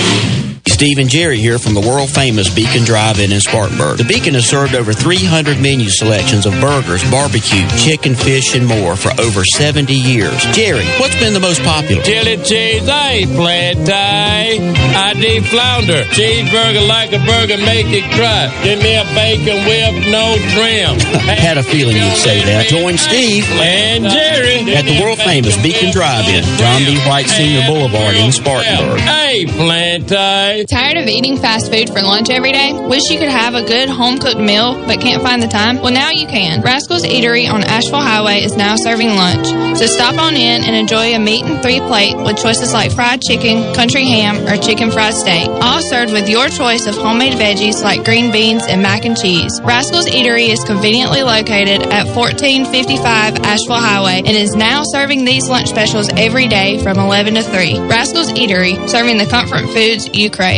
S7: Steve and Jerry here from the world famous Beacon Drive-In in Spartanburg. The Beacon has served over 300 menu selections of burgers, barbecue, chicken, fish, and more for over 70 years. Jerry, what's been the most popular?
S2: Chili cheese, I ain't flat tie. I deep flounder. Cheeseburger like a burger, make it cry. Give me a bacon with no trim. (laughs)
S7: Had a feeling you'd say that. Join Steve
S2: and Jerry
S7: at the world famous Beacon Drive-In, John B. White Senior Boulevard in Spartanburg.
S2: Hey, plant tie.
S16: Tired of eating fast food for lunch every day? Wish you could have a good home cooked meal but can't find the time? Well, now you can. Rascal's Eatery on Asheville Highway is now serving lunch. So stop on in and enjoy a meat and three plate with choices like fried chicken, country ham, or chicken fried steak. All served with your choice of homemade veggies like green beans and mac and cheese. Rascal's Eatery is conveniently located at 1455 Asheville Highway and is now serving these lunch specials every day from 11 to 3. Rascal's Eatery, serving the comfort foods you crave.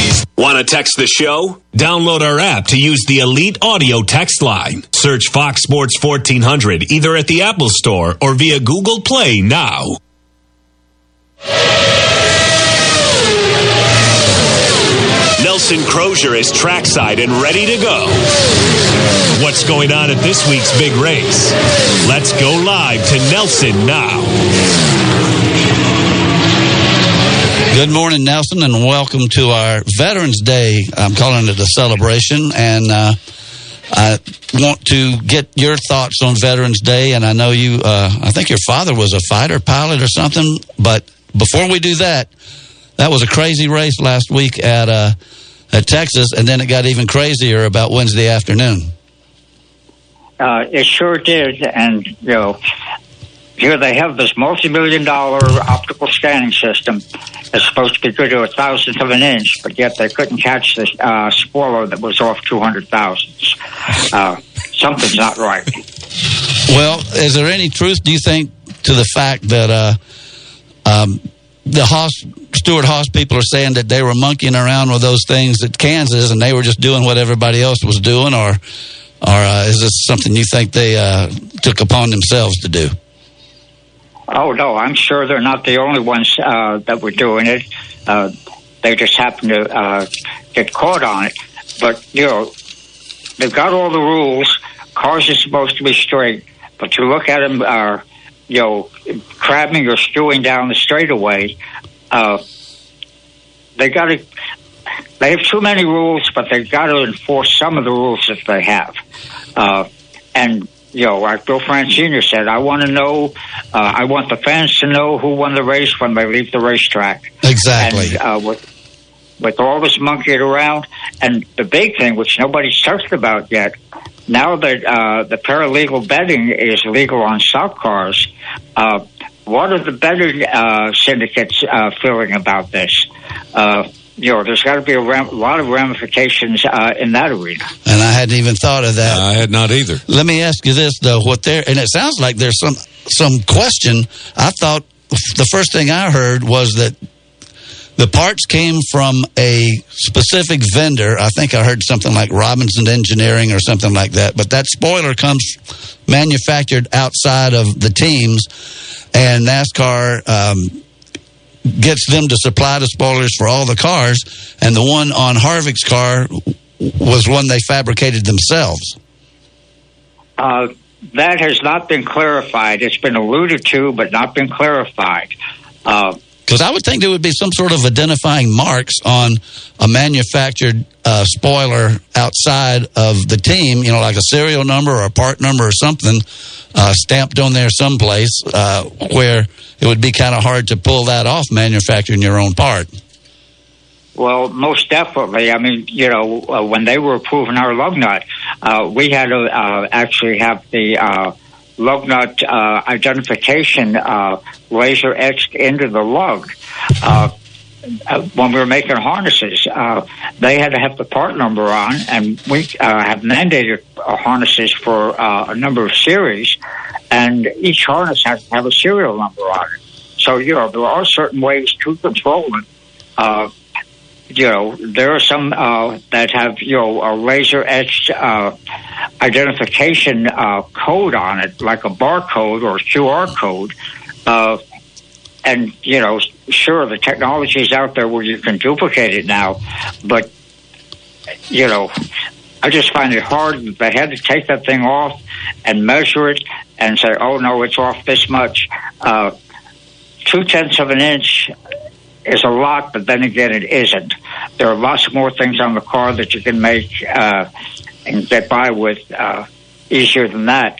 S1: Want to text the show? Download our app to use the Elite Audio text line. Search Fox Sports 1400 either at the Apple Store or via Google Play now. Nelson Crozier is trackside and ready to go. What's going on at this week's big race? Let's go live to Nelson now.
S3: Good morning, Nelson, and welcome to our Veterans Day. I'm calling it a celebration, and uh, I want to get your thoughts on Veterans Day. And I know you, uh, I think your father was a fighter pilot or something. But before we do that, that was a crazy race last week at uh, at Texas, and then it got even crazier about Wednesday afternoon.
S17: Uh, it sure did, and you know, here they have this multi-million dollar optical scanning system that's supposed to be good to a thousandth of an inch, but yet they couldn't catch the uh, spoiler that was off two hundred thousandths. Uh, something's not right.
S3: Well, is there any truth, do you think, to the fact that uh, um, the Haas, Stewart Haas people are saying that they were monkeying around with those things at Kansas and they were just doing what everybody else was doing, or, or uh, is this something you think they uh, took upon themselves to do?
S17: Oh no, I'm sure they're not the only ones uh, that were doing it. Uh, they just happened to uh, get caught on it. But you know, they've got all the rules. Cars are supposed to be straight, but you look at them, uh, you know, crabbing or skewing down the straightaway. Uh, they got to. They have too many rules, but they've got to enforce some of the rules that they have. Uh, and you know, like Bill Francina said, I want to know, uh, I want the fans to know who won the race when they leave the racetrack.
S3: Exactly.
S17: And, uh, with, with all this monkeying around, and the big thing, which nobody's talked about yet, now that uh, the paralegal betting is legal on stock cars, uh, what are the betting uh, syndicates uh, feeling about this? You know, there's got to be a ram- lot of ramifications uh, in that arena.
S3: And I hadn't even thought of that.
S4: I had not either.
S3: Let me ask you this though: what there, and it sounds like there's some some question. I thought the first thing I heard was that the parts came from a specific vendor. I think I heard something like Robinson Engineering or something like that. But that spoiler comes manufactured outside of the teams, and NASCAR. Um, gets them to supply the spoilers for all the cars, and the one on Harvick's car was one they fabricated themselves.
S17: Uh, that has not been clarified. It's been alluded to, but not been clarified. Uh,
S3: Because I would think there would be some sort of identifying marks on a manufactured uh, spoiler outside of the team, you know, like a serial number or a part number or something uh, stamped on there someplace uh, where it would be kind of hard to pull that off manufacturing your own part.
S17: Well, most definitely. I mean, you know, uh, when they were approving our lug nut, uh, we had to uh, actually have the uh, lug nut uh, identification uh, laser etched into the lug. Uh, uh, when we were making harnesses, uh, they had to have the part number on, and we have mandated harnesses for a number of series, and each harness has to have a serial number on it. So, you know, there are certain ways to control it. You know, there are some uh, that have, you know, a laser etched uh, identification uh, code on it, like a barcode or QR code. Uh, and, you know, sure, the technology is out there where you can duplicate it now, but, you know, I just find it hard that they had to take that thing off and measure it and say, oh, no, it's off this much. Uh, two tenths of an inch is a lot, but then again, it isn't. There are lots more things on the car that you can make uh, and get by with uh, easier than that.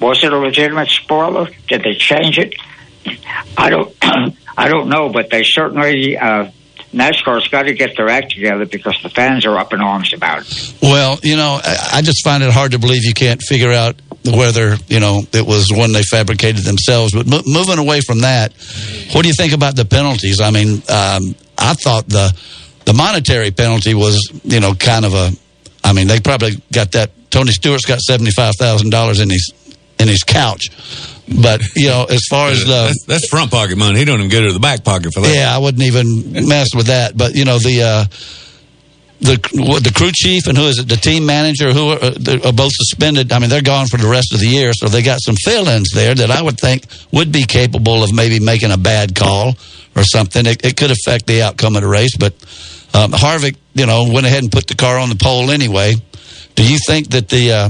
S17: Was it a legitimate spoiler? Did they change it? I don't. (clears throat) I don't know, but they certainly. Uh, NASCAR's got to get their act together because the fans are up in arms about it.
S3: Well, you know, I I just find it hard to believe you can't figure out whether, you know, it was one they fabricated themselves. But mo- moving away from that, what do you think about the penalties? I mean, um, I thought the the monetary penalty was, you know, kind of a. I mean, they probably got that. Tony Stewart's got seventy five thousand dollars in his in his couch. But you know, as far as the
S4: that's, that's front pocket money. He don't even get it to the back pocket for that.
S3: yeah, I wouldn't even mess with that. But you know, the uh, the the crew chief and who is it, the team manager, who are, uh, are both suspended. I mean, they're gone for the rest of the year, so they got some fill-ins there that I would think would be capable of maybe making a bad call or something. It, it could affect the outcome of the race. But um, Harvick, you know, went ahead and put the car on the pole anyway. Do you think that the uh,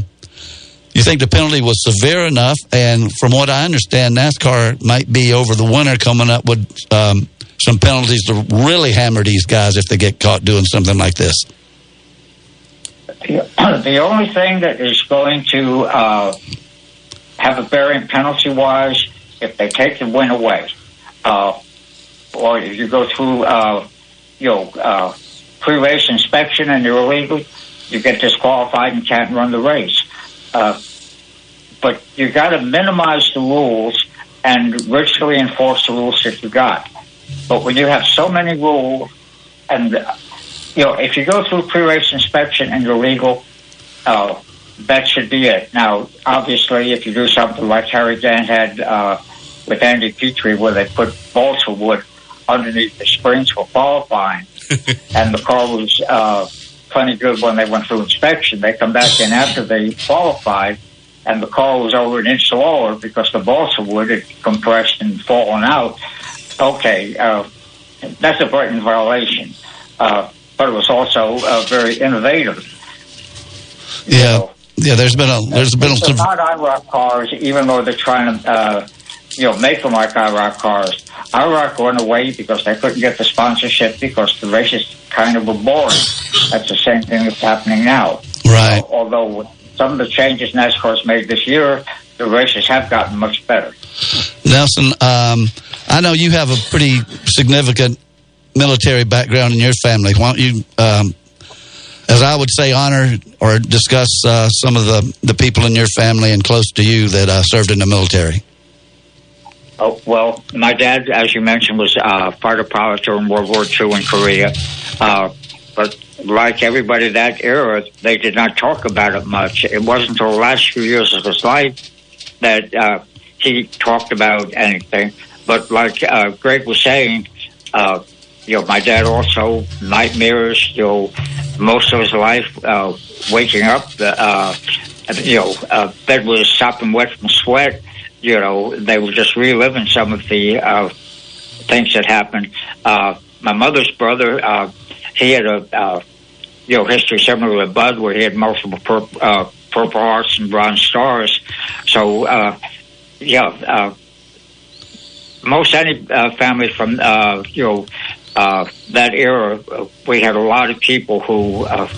S3: you think the penalty was severe enough? And from what I understand, NASCAR might be over the winter coming up with um, some penalties to really hammer these guys if they get caught doing something like this. (clears throat)
S17: the only thing that is going to uh, have a bearing penalty wise if they take the win away, uh, or if you go through, uh, you know, uh, pre-race inspection and you're illegal, you get disqualified and can't run the race. Uh, but you got to minimize the rules and rigidly enforce the rules that you got. But when you have so many rules, and you know, if you go through pre-race inspection and you're legal, uh, that should be it. Now, obviously, if you do something like Harry Gant had uh, with Andy Petree, where they put balsa wood underneath the springs for qualifying, (laughs) and the car was uh, plenty good when they went through inspection. They come back in after they qualified, and the car was over an inch lower because the balsa wood had compressed and fallen out. Okay, uh, that's a blatant violation, uh, but it was also uh, very innovative.
S3: Yeah, yeah. There's been a there's been
S17: are
S3: some.
S17: not IROC cars, even though they're trying to, uh, you know, make them like IROC cars. IROC went away because they couldn't get the sponsorship because the races kind of were boring. That's the same thing that's happening now.
S3: Right.
S17: Although some of the changes NASCAR's made this year, the races have gotten much better.
S3: Nelson, um, I know you have a pretty significant military background in your family. Why don't you, um, as I would say, honor or discuss uh, some of the, the people in your family and close to you that uh, served in the military?
S17: Oh, well, my dad, as you mentioned, was uh, fighter pilot during World War II in Korea. Uh, but like everybody that era, they did not talk about it much. It wasn't until the last few years of his life that uh, he talked about anything. But like uh, Greg was saying, uh, you know, my dad also nightmares. You know, most of his life uh, waking up, the uh, you know, uh, bed was sopping wet from sweat. You know, they were just reliving some of the uh, things that happened. Uh, my mother's brother, uh, he had a uh, you know history similar to Bud, where he had multiple pur- uh, Purple Hearts and Bronze Stars. So, uh, yeah, uh, most any uh, family from uh, you know uh, that era, uh, we had a lot of people who uh,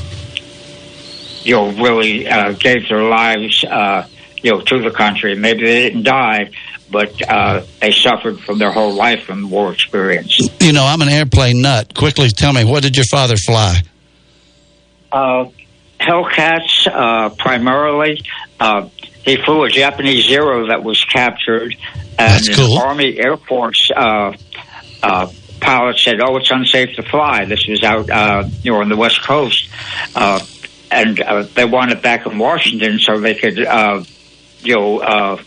S17: you know really uh, gave their lives uh, you know to the country. Maybe they didn't die, but uh, they suffered from their whole life from the war experience.
S3: You know, I'm an airplane nut. Quickly tell me, what did your father fly?
S17: Uh, Hellcats, uh, primarily. Uh, he flew a Japanese Zero that was captured, and an Army Air Force uh, uh, pilot said, "Oh, it's unsafe to fly." This was out, uh, you know, on the West Coast, uh, and uh, they wanted back in Washington so they could, uh, you know, uh,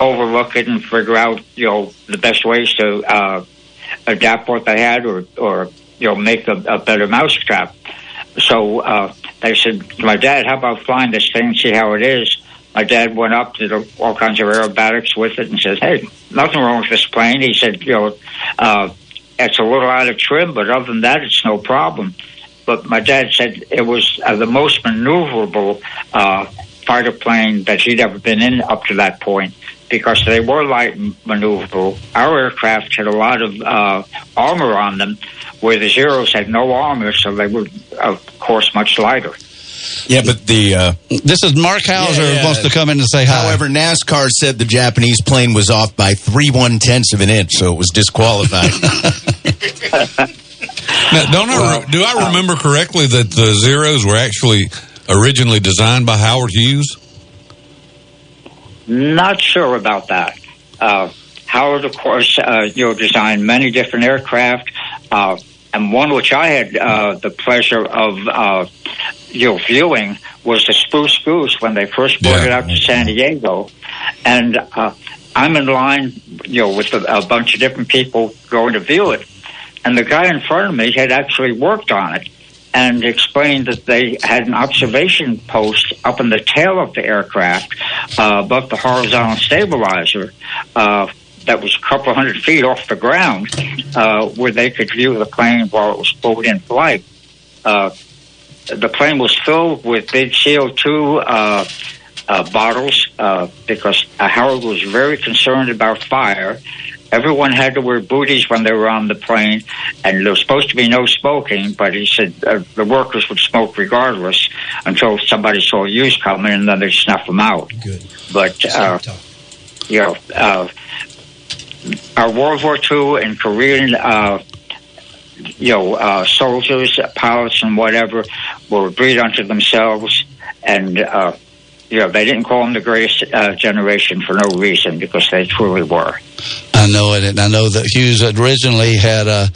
S17: overlook it and figure out, you know, the best ways to uh, adapt what they had, or, or you know, make a, a better mousetrap. So uh, they said to my dad, "How about flying this thing and see how it is?" My dad went up, did all kinds of aerobatics with it, and says, "Hey, nothing wrong with this plane." He said, "You know, uh, it's a little out of trim, but other than that, it's no problem." But my dad said it was uh, the most maneuverable uh, fighter plane that he'd ever been in up to that point because they were light and maneuverable. Our aircraft had a lot of uh, armor on them, where the Zeros had no armor, so they were, of course, much lighter.
S6: Yeah, but the uh,
S3: this is Mark Hauser
S6: Yeah, yeah.
S3: wants to come in and say hi.
S6: However, NASCAR said the Japanese plane was off by three one tenths of an inch, so it was disqualified. (laughs) (laughs)
S4: Now, don't I re- do I remember correctly that the Zeros were actually originally designed by Howard Hughes?
S17: Not sure about that. Uh, Howard, of course, uh, you know, designed many different aircraft, uh, and one which I had uh, the pleasure of, uh, you know, viewing was the Spruce Goose when they first brought it out to San Diego, and uh, I'm in line, you know, with a, a bunch of different people going to view it, and the guy in front of me had actually worked on it and explained that they had an observation post up in the tail of the aircraft uh, above the horizontal stabilizer uh, that was a couple hundred feet off the ground uh, where they could view the plane while it was pulled in flight. Uh, the plane was filled with big CO2 uh, uh, bottles uh, because Howard was very concerned about fire. Everyone had to wear booties when they were on the plane, and there was supposed to be no smoking. But he said uh, the workers would smoke regardless until somebody saw use coming, and then they'd snuff them out.
S18: Good.
S17: But uh, you know, uh, our World War II and Korean, uh, you know, uh, soldiers, pilots, and whatever were breed unto themselves, and uh, you know, they didn't call them the greatest uh, generation for no reason because they truly were.
S3: I know it, and I know that Hughes originally had uh,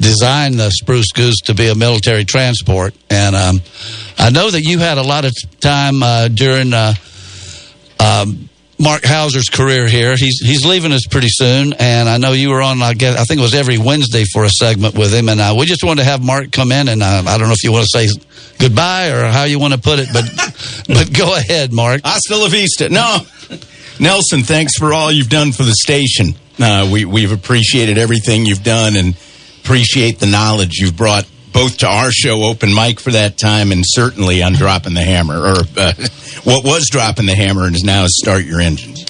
S3: designed the Spruce Goose to be a military transport, and um, I know that you had a lot of time uh, during uh, um, Mark Hauser's career here. He's he's leaving us pretty soon, and I know you were on. I guess I think it was every Wednesday for a segment with him, and uh, we just wanted to have Mark come in, and uh, I don't know if you want to say goodbye or how you want to put it, but (laughs) but go ahead, Mark.
S6: Hasta la vista. No, Nelson, thanks for all you've done for the station. Uh, we we've appreciated everything you've done and appreciate the knowledge you've brought both to our show, Open Mic, for that time, and certainly on Dropping the Hammer, or uh, what was Dropping the Hammer and is now Start Your Engines.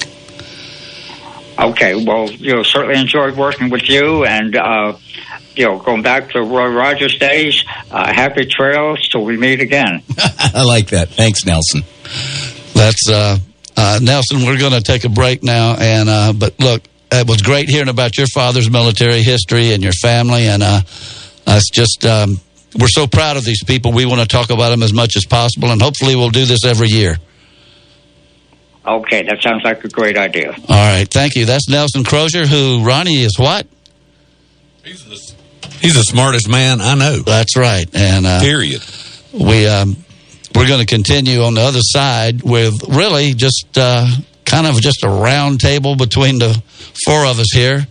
S17: Okay, well, you know, certainly enjoyed working with you, and uh, you know, going back to Roy Rogers days. Uh, happy trails till we meet again. (laughs)
S6: I like that. Thanks, Nelson.
S3: That's uh, uh, Nelson. We're going to take a break now, and uh, but look, it was great hearing about your father's military history and your family, and uh, it's just um, we're so proud of these people. We want to talk about them as much as possible, and hopefully, we'll do this every year.
S17: Okay, that sounds like a great idea.
S3: All right, thank you. That's Nelson Crozier, who Ronnie is what?
S4: He's the smartest man I know.
S3: That's right, and uh,
S4: period.
S3: We um, we're going to continue on the other side with really just uh, kind of just a round table between the four of us here,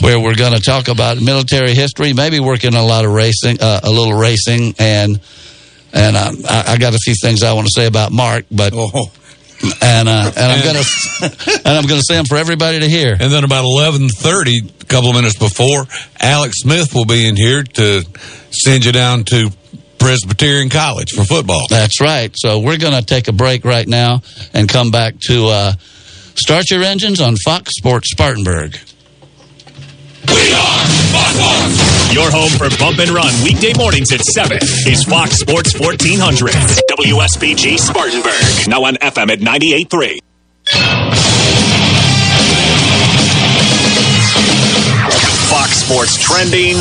S3: where we're going to talk about military history, maybe working a lot of racing, uh, a little racing, and and um, I, I got a few things I want to say about Mark, but.
S4: Oh.
S3: And uh, and I'm gonna (laughs) and I'm gonna say them for everybody to hear.
S4: And then about eleven thirty, a couple of minutes before, Alex Smith will be in here to send you down to Presbyterian College for football.
S3: That's right. So we're going to take a break right now and come back to uh, start your engines on Fox Sports Spartanburg.
S10: Your home for bump and run weekday mornings at 7 is Fox Sports 1400.
S1: WSPG Spartanburg. Now on FM at 98.3. Fox Sports trending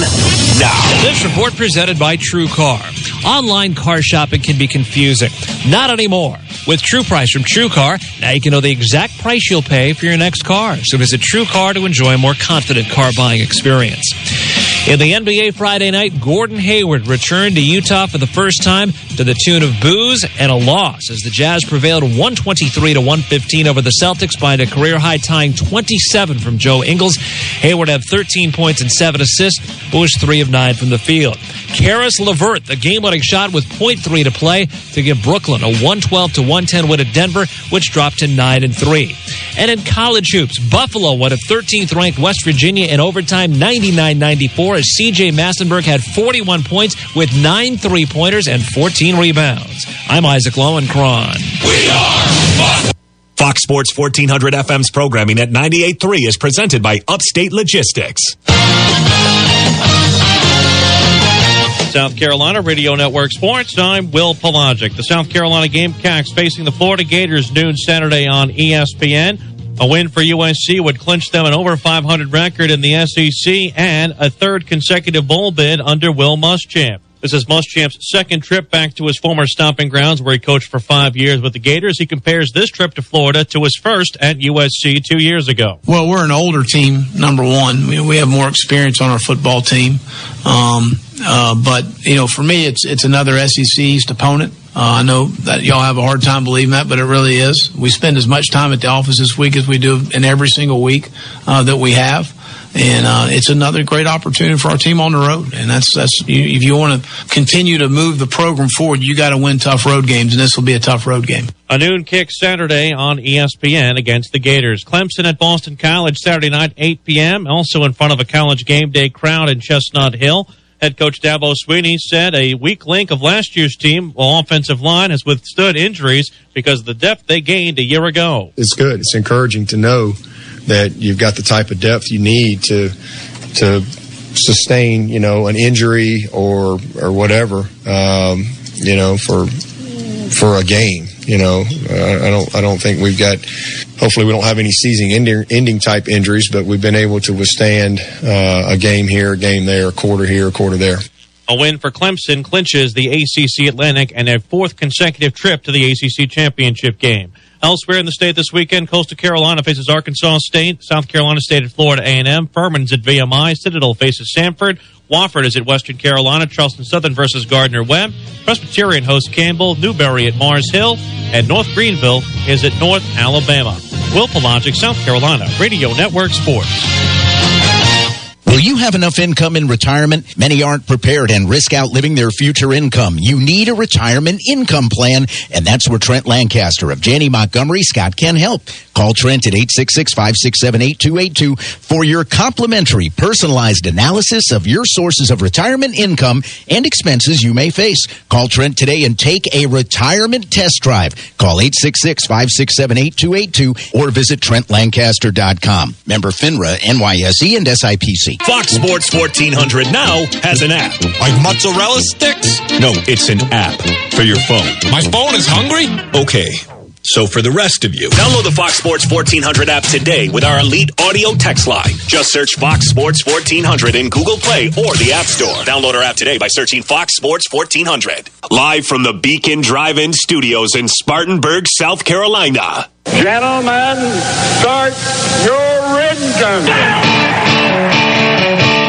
S1: now.
S18: This report presented by True Car. Online car shopping can be confusing. Not anymore. With True Price from True Car, now you can know the exact price you'll pay for your next car. So visit True Car to enjoy a more confident car buying experience. In the NBA Friday night, Gordon Hayward returned to Utah for the first time to the tune of boos and a loss as the Jazz prevailed 123 to 115 over the Celtics by a career high tying 27 from Joe Ingles. Hayward had 13 points and 7 assists, was 3 of 9 from the field. Caris LeVert, the game-winning shot with .3 to play to give Brooklyn a 112 to 110 win at Denver, which dropped to 9 and 3. And in college hoops, Buffalo won at 13th ranked West Virginia in overtime 99-94 as CJ Massinburg had 41 points with 9 three-pointers and 14 rebounds. I'm Isaac Lowenkron. We are one.
S1: Fox Sports 1400 FM's programming at 98.3 is presented by Upstate Logistics.
S19: South Carolina Radio Network Sports. I'm Will Pelagic. The South Carolina Gamecocks facing the Florida Gators noon Saturday on ESPN. A win for USC would clinch them an over 500 record in the SEC and a third consecutive bowl bid under Will Muschamp. This is Muschamp's second trip back to his former stomping grounds where he coached for five years with the Gators. He compares this trip to Florida to his first at USC two years ago.
S20: Well, we're an older team, number one. We, have more experience on our football team. Um, uh, but, you know, for me, it's, it's another SEC East opponent. Uh, I know that y'all have a hard time believing that, but it really is. We spend as much time at the office this week as we do in every single week uh, that we have. And uh, it's another great opportunity for our team on the road. And that's that's you, if you want to continue to move the program forward, you got to win tough road games, and this will be a tough road game.
S19: A noon kick Saturday on ESPN against the Gators. Clemson at Boston College Saturday night, 8 p.m. Also in front of a college game day crowd in Chestnut Hill. Head coach Dabo Swinney said a weak link of last year's team, well, offensive line, has withstood injuries because of the depth they gained a year ago.
S21: it's good. It's encouraging to know that you've got the type of depth you need to to sustain, you know, an injury or or whatever, um, you know, for for a game. You know, uh, I don't I don't think we've got. Hopefully, we don't have any season ending, ending type injuries, but we've been able to withstand uh, a game here, a game there, a quarter here, a quarter there.
S19: A win for Clemson clinches the ACC Atlantic and a fourth consecutive trip to the ACC championship game. Elsewhere in the state this weekend, Coastal Carolina faces Arkansas State, South Carolina State at Florida A&M, Furman's at VMI, Citadel faces Samford, Wofford is at Western Carolina, Charleston Southern versus Gardner Webb, Presbyterian hosts Campbell, Newberry at Mars Hill, and North Greenville is at North Alabama. Will Pelagic, South Carolina, Radio Network Sports.
S6: Will you have enough income in retirement? Many aren't prepared and risk outliving their future income. You need a retirement income plan, and that's where Trent Lancaster of Janney Montgomery Scott can help. Call Trent at 866-567-8282 for your complimentary personalized analysis of your sources of retirement income and expenses you may face. Call Trent today and take a retirement test drive. Call 866-567-8282 or visit TrentLancaster.com. Member FINRA, NYSE, and SIPC.
S1: Fox Sports 1400 now has an app.
S9: Like mozzarella sticks?
S1: No, it's an app for your phone.
S9: My phone is hungry?
S1: Okay. So for the rest of you, download the Fox Sports 1400 app today with our elite audio text line. Just search Fox Sports 1400 in Google Play or the App Store. Download our app today by searching Fox Sports 1400. Live from the Beacon Drive-In Studios in Spartanburg, South Carolina.
S22: Gentlemen, start your engine.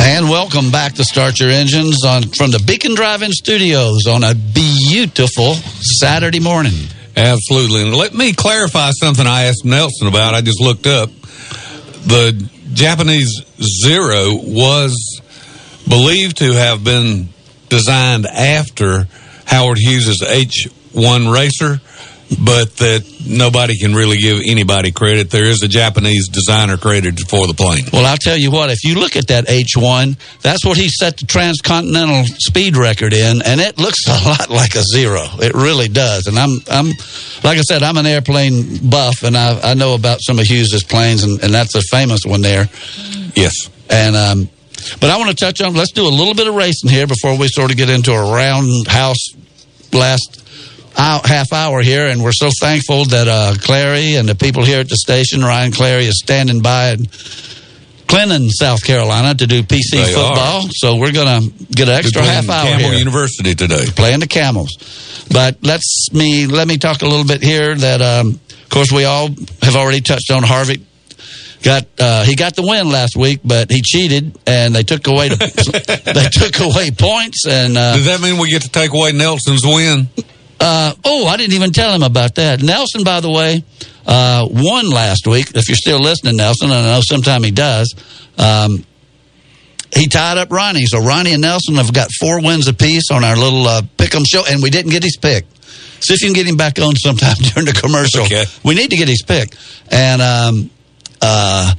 S3: And welcome back to Start Your Engines on from the Beacon Drive-In Studios on a beautiful Saturday morning.
S4: Absolutely. And let me clarify something I asked Nelson about. I just looked up. The Japanese Zero was believed to have been designed after Howard Hughes' H1 racer, but that nobody can really give anybody credit. There is a Japanese designer credited for the plane.
S3: Well, I'll tell you what, if you look at that H1, that's what he set the transcontinental speed record in, and it looks (laughs) a lot like a zero. It really does. And I'm, I'm, like I said, I'm an airplane buff, and I, I know about some of Hughes's planes, and, and that's a famous one there.
S4: Yes.
S3: And, um, but I want to touch on, let's do a little bit of racing here before we sort of get into a roundhouse last half hour here, and we're so thankful that uh, Clary and the people here at the station, Ryan Clary, is standing by in Clinton, South Carolina, to do PC
S4: They
S3: football.
S4: are.
S3: So we're going to get an extra half hour
S4: Campbell
S3: here.
S4: University today.
S3: Playing the Camels. But let's me let me talk a little bit here. That um, of course we all have already touched on Harvick. Got uh, he got the win last week, but he cheated, and they took away the, (laughs) they took away points. And uh,
S4: Does that mean we get to take away Nelson's win?
S3: Uh, oh, I didn't even tell him about that. Nelson, by the way, uh, won last week. If you're still listening, Nelson, and I know sometime he does. Um, he tied up Ronnie, so Ronnie and Nelson have got four wins apiece on our little uh, pick'em show, and we didn't get his pick. See if you can get him back on sometime (laughs) during the commercial.
S4: Okay.
S3: We need to get his pick, and um, uh,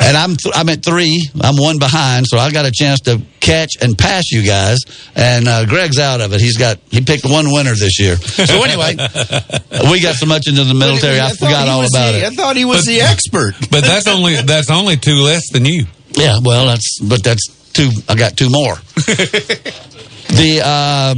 S3: and I'm th- I'm at three. I'm one behind, so I got a chance to catch and pass you guys. And uh, Greg's out of it. He's got he picked one winner this year. So anyway, (laughs) we got so much into the military, I, forgot all about it.
S6: I thought he was the expert. (laughs)
S4: But that's only that's only two less than you.
S3: Yeah, well, that's but that's two. I got two more. (laughs) the uh,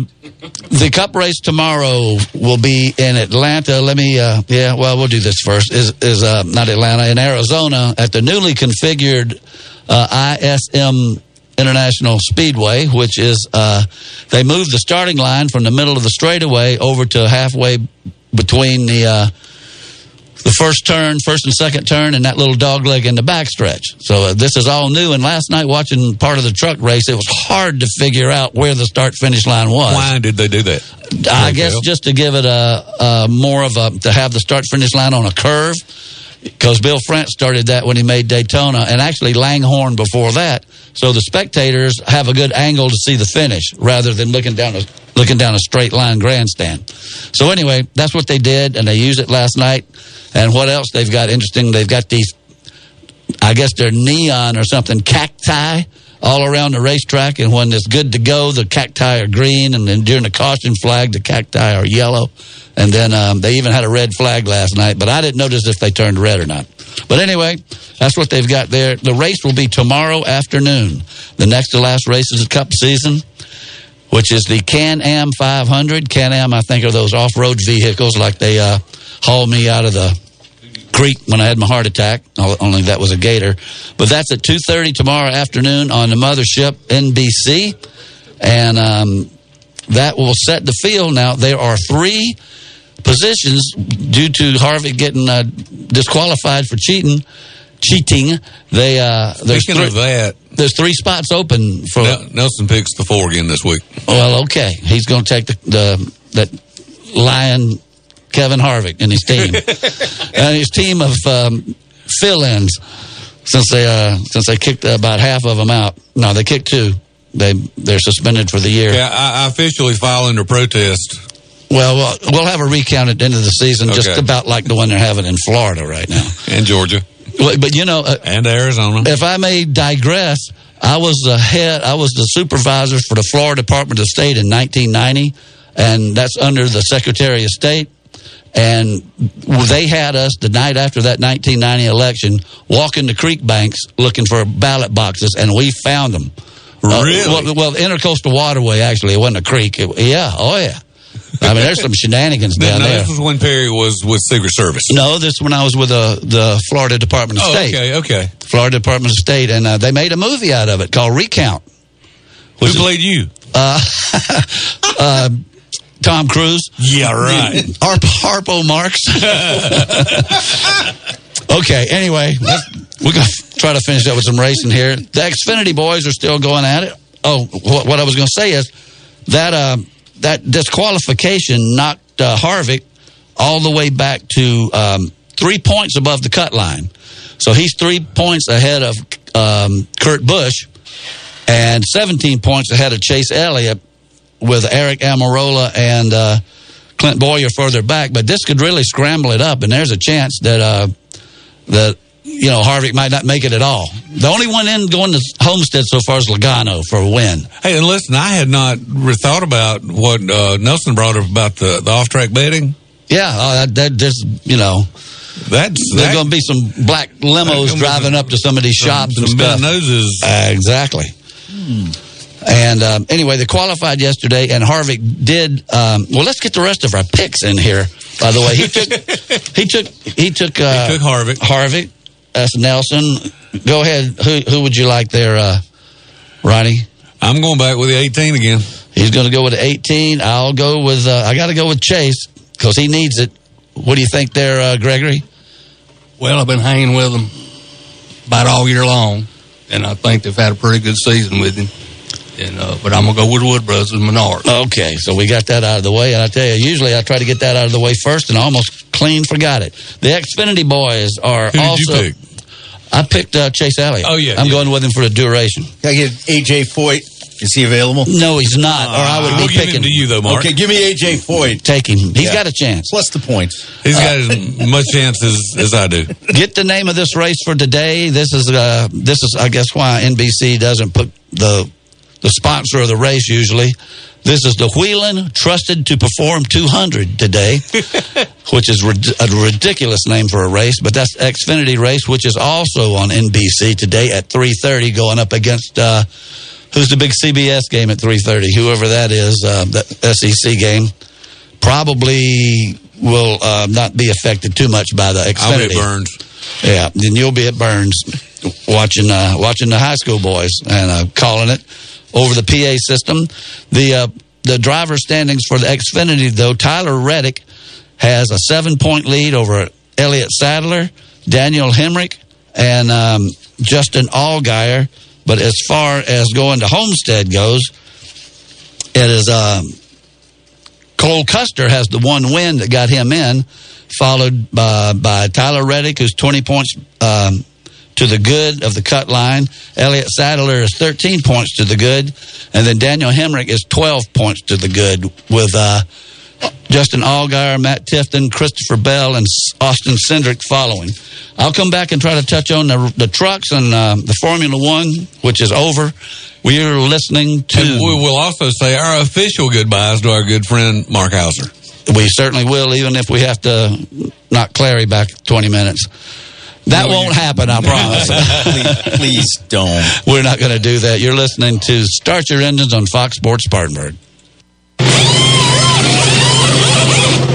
S3: the Cup race tomorrow will be in Atlanta. Let me. Uh, yeah, well, we'll do this first. Is is uh, not Atlanta in Arizona at the newly configured uh, ISM International Speedway, which is uh, they moved the starting line from the middle of the straightaway over to halfway between the. The first turn, first and second turn, and that little dog leg in the backstretch. So uh, this is all new. And last night, watching part of the truck race, it was hard to figure out where the start finish line was.
S4: Why did they do that?
S3: I guess just to give it a, a more of a to have the start finish line on a curve. Because Bill France started that when he made Daytona, and actually Langhorne before that. So the spectators have a good angle to see the finish rather than looking down a looking down a straight line grandstand. So anyway, that's what they did, and they used it last night. And what else they've got interesting? They've got these I guess they're neon or something cacti all around the racetrack. And when it's good to go, the cacti are green, and then during the caution flag, the cacti are yellow. And then um, they even had a red flag last night, but I didn't notice if they turned red or not. But anyway, that's what they've got there. The race will be tomorrow afternoon. The next to last race is the Cup season which is the Can Am 500. Can Am, I think, are those off road vehicles like they uh, hauled me out of the creek when I had my heart attack. Only that was a gator. But that's at 2.30 tomorrow afternoon on the mothership NBC. And um, that will set the field. Now, there are three positions due to Harvick getting uh, disqualified for cheating. Cheating. They uh, there's
S4: Speaking
S3: three,
S4: of that,
S3: there's three spots open for.
S4: Nelson picks the four again this week.
S3: Well, okay, he's going to take the, the that lion Kevin Harvick and his team (laughs) and his team of um, fill-ins since they uh, since they kicked about half of them out. No, they kicked two. They they're suspended for the year.
S4: Yeah, I, I officially file under protest.
S3: Well, we'll we'll have a recount at the end of the season, just about like the one they're having in Florida right now. (laughs)
S4: And Georgia.
S3: But, but you know, uh,
S4: and Arizona.
S3: If I may digress, I was the head, I was the supervisor for the Florida Department of State in 1990, and that's under the Secretary of State. And they had us the night after that 1990 election walking the creek banks looking for ballot boxes, and we found them.
S4: Really?
S3: well, well, the Intercoastal Waterway, actually. It wasn't a creek. It, yeah, oh, yeah. I mean, there's some (laughs) shenanigans down
S4: no,
S3: there.
S4: this was when Perry was with Secret Service.
S3: No, this was when I was with the the Florida Department of
S4: Oh,
S3: State.
S4: okay, okay.
S3: Florida Department of State, and uh, they made a movie out of it called Recount.
S4: Who played you?
S3: Uh, (laughs) uh, Tom Cruise.
S4: Yeah, right. (laughs)
S3: Harp, Harpo Marx. (laughs) okay, anyway, we're going to try to finish up with some racing here. The Xfinity boys are still going at it. Oh, what, what I was going to say is that uh, that disqualification knocked uh, Harvick all the way back to um, three points above the cut line. So he's three points ahead of um, Kurt Busch and 17 points ahead of Chase Elliott with Aric Almirola and uh, Clint Bowyer further back. But this could really scramble it up, and there's a chance that uh, that you know Harvick might not make it at all. The only one in going to Homestead so far is Logano for a win.
S4: Hey, and listen, I had not thought about what uh, Nelson brought up about the, the off track betting.
S3: Yeah, uh, that, that just you know.
S4: That's
S3: There's
S4: that-
S3: going to be some black limos
S4: Some- (laughs)
S3: driving up to some of these
S4: some-
S3: shops and
S4: some bent
S3: stuff.
S4: noses.
S3: Uh, exactly. And um, anyway, they qualified yesterday, and Harvick did. Um, well, let's get the rest of our picks in here. By the way, he took (laughs) he took he took uh,
S4: He took Harvick.
S3: Harvick. That's Nelson. Go ahead. Who who would you like there, uh, Ronnie?
S4: I'm going back with the 18 again.
S3: He's going to go with the 18. I'll go with. Uh, I got to go with Chase because he needs it. What do you think there, uh, Gregory?
S5: Well, I've been hanging with him about all year long, and I think they've had a pretty good season with him. And uh, but I'm gonna go with Wood Brothers and Menard.
S3: Okay, so we got that out of the way. And I tell you, usually I try to get that out of the way first, and I almost clean forgot it. The Xfinity boys are
S4: Who did
S3: also.
S4: you pick?
S3: I picked uh, Chase Elliott.
S4: Oh, yeah,
S3: I'm
S4: yeah.
S3: going with him for the duration.
S6: Can I get AJ Foyt? Is he available?
S3: No, he's not, or I would
S4: We'll
S3: be
S4: give him
S3: picking.
S4: to you, though, Mark.
S6: Okay, give me AJ Foyt.
S3: Take him. He's
S6: Yeah.
S3: got a chance.
S6: Plus the points.
S4: He's got as (laughs) much chance as, as I do.
S3: Get the name of this race for today. This is uh, this is I guess why NBC doesn't put the the sponsor of the race usually. This is the Wheeling Trusted to Perform 200 today, (laughs) which is a ridiculous name for a race, but that's Xfinity race, which is also on NBC today at 3:30, going up against uh, who's the big CBS game at 3:30? Whoever that is, uh, the SEC game, probably will uh, not be affected too much by the Xfinity.
S4: I'll be at Burns.
S3: Yeah, then you'll be at Burns watching uh, watching the high school boys and uh, calling it over the PA system. The uh, the driver standings for the Xfinity though, Tyler Reddick has a seven point lead over Elliott Sadler, Daniel Hemric, and um, Justin Allgaier. But as far as going to Homestead goes, it is um, Cole Custer has the one win that got him in, followed by, by Tyler Reddick, who's 20 points um, to the good of the cut line. Elliott Sadler is 13 points to the good. And then Daniel Hemric is 12 points to the good with uh, Justin Allgaier, Matt Tifton, Christopher Bell, and Austin Cindric following. I'll come back and try to touch on the, the trucks and uh, the Formula One, which is over. We are listening to.
S4: And we will also say our official goodbyes to our good friend Mark Hauser.
S3: We certainly will, even if we have to knock Clary back 20 minutes. That
S6: No,
S3: won't
S6: you-
S3: happen, I promise. (laughs)
S6: please, please don't.
S3: We're not going to do that. You're listening to Start Your Engines on Fox Sports Spartanburg.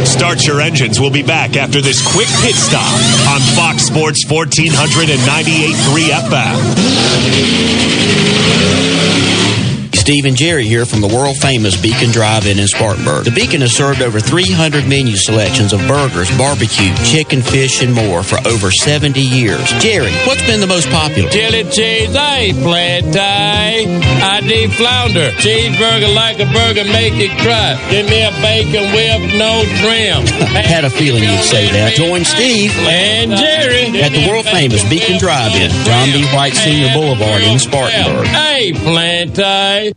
S1: Start your engines. We'll be back after this quick pit stop on Fox Sports 1498.3 FM.
S7: Steve and Jerry here from the world famous Beacon Drive-In in Spartanburg. The Beacon has served over 300 menu selections of burgers, barbecue, chicken, fish, and more for over 70 years. Jerry, what's been the most popular?
S2: Chili cheese, I ain't flat tie. I did flounder. Cheeseburger like a burger, make it cry. Give me a bacon whip, no trim. (laughs)
S7: Had a feeling you'd say that. Join Steve
S2: and Jerry
S7: at the world famous Beacon Drive-In, John B. White Senior Boulevard in Spartanburg.
S2: Hey, plant tie.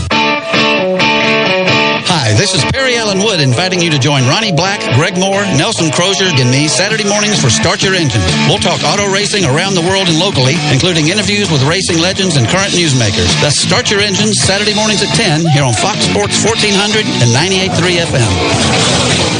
S3: Hi, this is Perry Allen Wood inviting you to join Ronnie Black, Greg Moore, Nelson Crozier, and me Saturday mornings for Start Your Engine. We'll talk auto racing around the world and locally, including interviews with racing legends and current newsmakers. That's Start Your Engine Saturday mornings at 10 here on Fox Sports 1400 and 98.3 FM.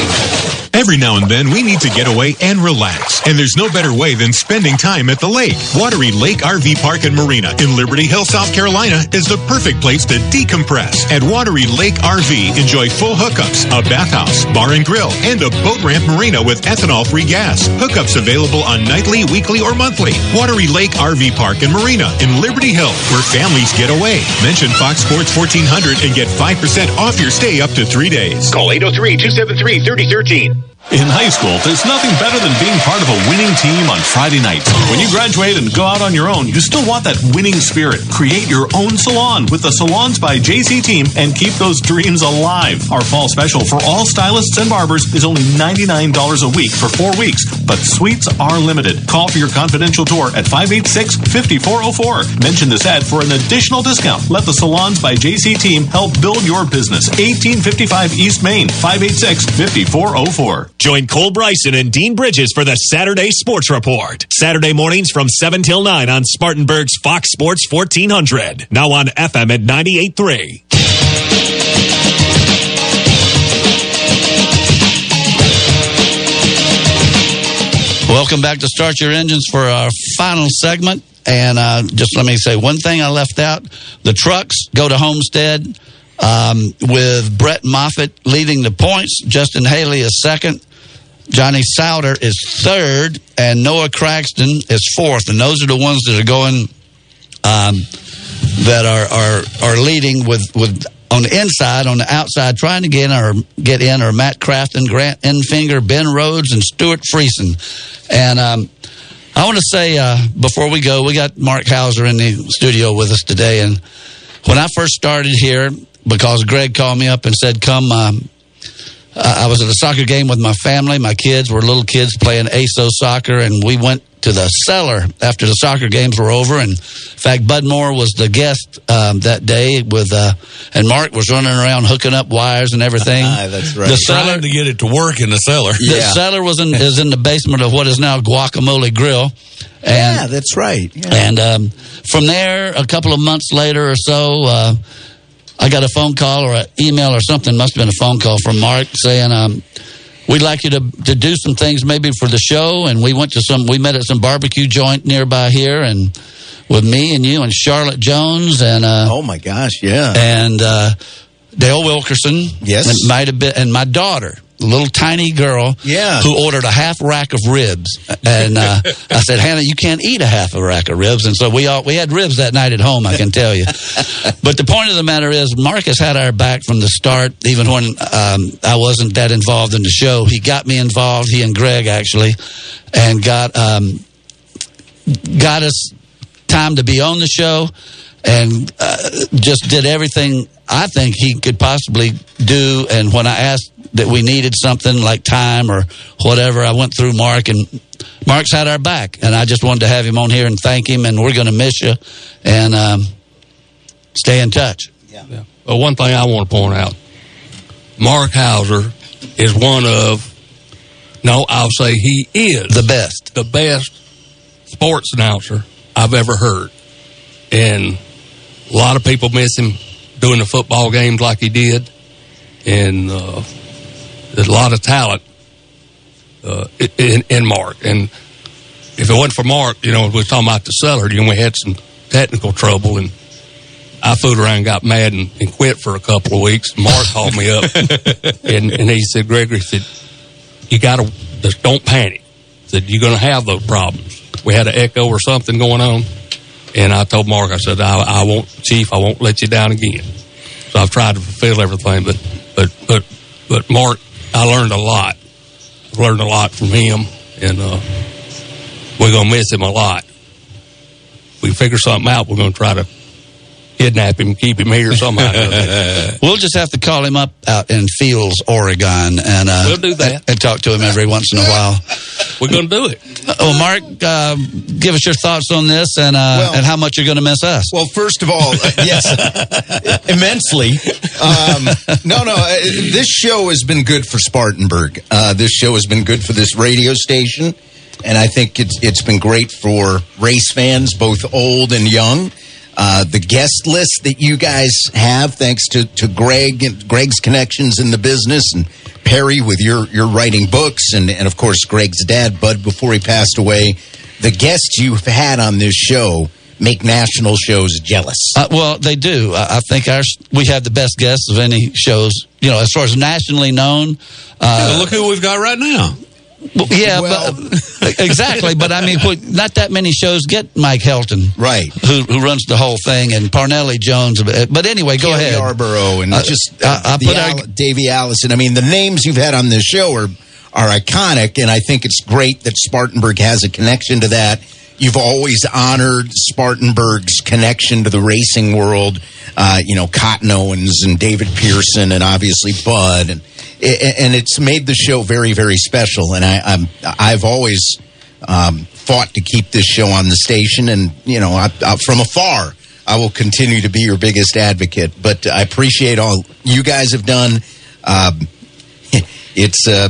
S23: Every now and then, we need to get away and relax. And there's no better way than spending time at the lake. Wateree Lake RV Park and Marina in Liberty Hill, South Carolina is the perfect place to decompress. At Wateree Lake RV, enjoy full hookups, a bathhouse, bar and grill, and a boat ramp marina with ethanol free gas. Hookups available on nightly, weekly, or monthly. Wateree Lake RV Park and Marina in Liberty Hill, where families get away. Mention Fox Sports 1400 and get 5% off your stay up to three days.
S24: Call 803 273 3013.
S25: In high school, there's nothing better than being part of a winning team on Friday nights. When you graduate and go out on your own, you still want that winning spirit. Create your own salon with the Salons by JC team and keep those dreams alive. Our fall special for all stylists and barbers is only $99 a week for four weeks, but suites are limited. Call for your confidential tour at 586-5404. Mention this ad for an additional discount. Let the Salons by JC team help build your business. 1855 East Main, 586-5404.
S1: Join Cole Bryson and Dean Bridges for the Saturday Sports Report. Saturday mornings from 7 till 9 on Spartanburg's Fox Sports 1400. Now on FM at 98.3.
S3: Welcome back to Start Your Engines for our final segment. And uh, just let me say one thing I left out. The trucks go to Homestead um, with Brett Moffitt leading the points. Justin Haley is second. Johnny Sauter is third. And Noah Gragson is fourth. And those are the ones that are going, um, that are, are, are leading with, with on the inside, on the outside, trying to get in or get in are Matt Crafton, Grant Enfinger, Ben Rhodes, and Stewart Friesen. And um, I want to say uh, before we go, we got Mark Hauser in the studio with us today. And when I first started here, because Greg called me up and said, "Come." Um, I was at a soccer game with my family. My kids were little kids playing ASO soccer, and we went to the cellar after the soccer games were over. And in fact, Bud Moore was the guest um, that day with, uh, and Mark was running around hooking up wires and everything. (laughs)
S6: That's right.
S3: The cellar
S4: Trying to get it to work in the cellar.
S3: the cellar was in is in the basement of what is now Guacamole Grill. And,
S6: yeah, that's right. Yeah.
S3: And um, from there, a couple of months later or so, uh, I got a phone call or an email or something. Must have been a phone call from Mark saying, um, "We'd like you to to do some things maybe for the show." And we went to some. We met at some barbecue joint nearby here, and with me and you and Charlotte Jones and uh,
S6: oh my gosh, yeah,
S3: and uh, Dale Wilkerson.
S6: Yes.
S3: it might have been, and my daughter. Little tiny girl,
S6: Yeah.
S3: who ordered a half rack of ribs, and uh, (laughs) I said, Hannah, you can't eat a half a rack of ribs, and so we all we had ribs that night at home. I can tell you. (laughs) but the point of the matter is, Marcus had our back from the start, even when um, I wasn't that involved in the show. He got me involved. He and Greg actually, and got um, got us time to be on the show and uh, just did everything I think he could possibly do. And when I asked that we needed something like time or whatever, I went through Mark and Mark's had our back. And I just wanted to have him on here and thank him. And we're going to miss you and um, stay in touch.
S5: Yeah. But one thing I want to point out Mark Hauser is one of, no, I'll say he is
S3: the best,
S5: the best sports announcer I've ever heard. And a lot of people miss him doing the football games like he did. And uh, there's a lot of talent uh, in, in Mark. And if it wasn't for Mark, you know, we was talking about the cellar, you know, we had some technical trouble and I fooled around and got mad and, and quit for a couple of weeks. Mark called me up (laughs) and, and he said, Gregory said, you got to just don't panic. Said you're going to have those problems. We had an echo or something going on, and I told Mark, I said, I, I won't, Chief, I won't let you down again. So I've tried to fulfill everything, but but but but Mark, I learned a lot. I've learned a lot from him, and uh, we're going to miss him a lot. We figure something out. We're going to try to kidnap him, keep him here somehow. (laughs)
S3: we'll just have to call him up out in Fields, Oregon, and uh,
S5: We'll do that.
S3: and talk to him every once in a while.
S5: We're going to do it.
S3: well, Mark, uh, give us your thoughts on this and uh,
S6: Well-
S3: and how much you're going to miss us.
S6: Well, first of all, uh, (laughs) yes, (laughs) immensely. Um, no, no, uh, this show has been good for Spartanburg. Uh, this show has been good for this radio station, and I think it's it's been great for race fans, both old and young. Uh, the guest list that you guys have, thanks to, to Greg and Greg's connections in the business, and Perry with your your writing books, and and of course Greg's dad, Bud, before he passed away. The guests you've had on this show make national shows jealous.
S3: Uh, well, they do. I, I think our we have the best guests of any shows. You know, as far as nationally known. Uh,
S4: Yeah, look who we've got right now.
S3: Well, yeah, but, (laughs) exactly. But I mean, not that many shows get Mike Helton,
S6: right?
S3: Who who runs the whole thing, and Parnelli Jones. But anyway, go
S6: Cale
S3: ahead.
S6: Yarborough and
S3: Uh,
S6: just
S3: I-
S6: uh,
S3: I
S6: the
S3: put our-
S6: Al- Davey Allison. I mean, the names you've had on this show are are iconic, and I think it's great that Spartanburg has a connection to that. You've always honored Spartanburg's connection to the racing world. Uh, you know, Cotton Owens and David Pearson, and obviously Bud, and and it's made the show very, very special. And I, I'm I've always um, fought to keep this show on the station, and you know, I, I, from afar, I will continue to be your biggest advocate. But I appreciate all you guys have done. Um, (laughs) it's uh,